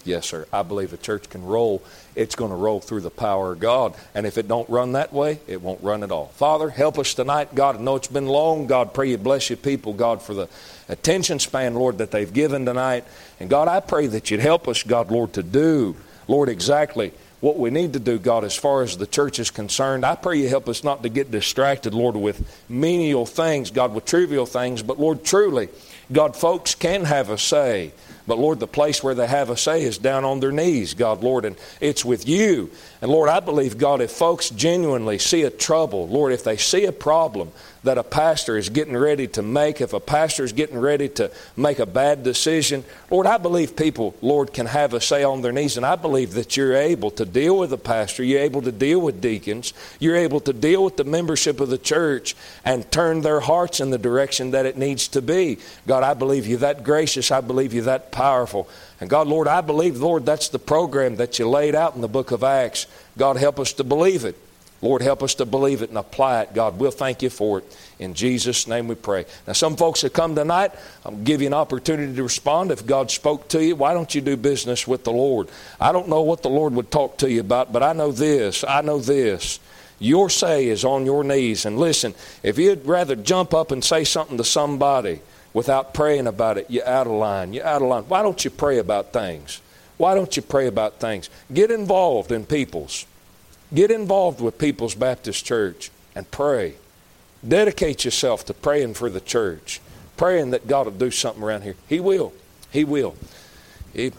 Yes, sir. I believe a church can roll. It's going to roll through the power of God. And if it don't run that way, it won't run at all. Father, help us tonight. God, I know it's been long. God, pray you bless your people, God, for the attention span, Lord, that they've given tonight. And God, I pray that you'd help us, God, Lord, to do, Lord, exactly what we need to do, God, as far as the church is concerned. I pray you help us not to get distracted, Lord, with menial things, God, with trivial things, but Lord, truly, God, folks can have a say. But Lord, the place where they have a say is down on their knees, God, Lord, and it's with you. And Lord, I believe, God, if folks genuinely see a trouble, Lord, if they see a problem, that a pastor is getting ready to make, if a pastor is getting ready to make a bad decision, Lord, I believe people, Lord, can have a say on their knees, and I believe that you're able to deal with a pastor, you're able to deal with deacons, you're able to deal with the membership of the church and turn their hearts in the direction that it needs to be. God, I believe you that gracious, I believe you that powerful. And God, Lord, I believe, Lord, that's the program that you laid out in the book of Acts. God, help us to believe it. Lord, help us to believe it and apply it. God, we'll thank you for it. In Jesus' name we pray. Now, some folks have come tonight. I'll give you an opportunity to respond. If God spoke to you, why don't you do business with the Lord? I don't know what the Lord would talk to you about, but I know this. I know this. Your say is on your knees. And listen, if you'd rather jump up and say something to somebody without praying about it, you're out of line. You're out of line. Why don't you pray about things? Why don't you pray about things? Get involved in people's. Get involved with People's Baptist Church and pray. Dedicate yourself to praying for the church, praying that God will do something around here. He will. He will. Amen.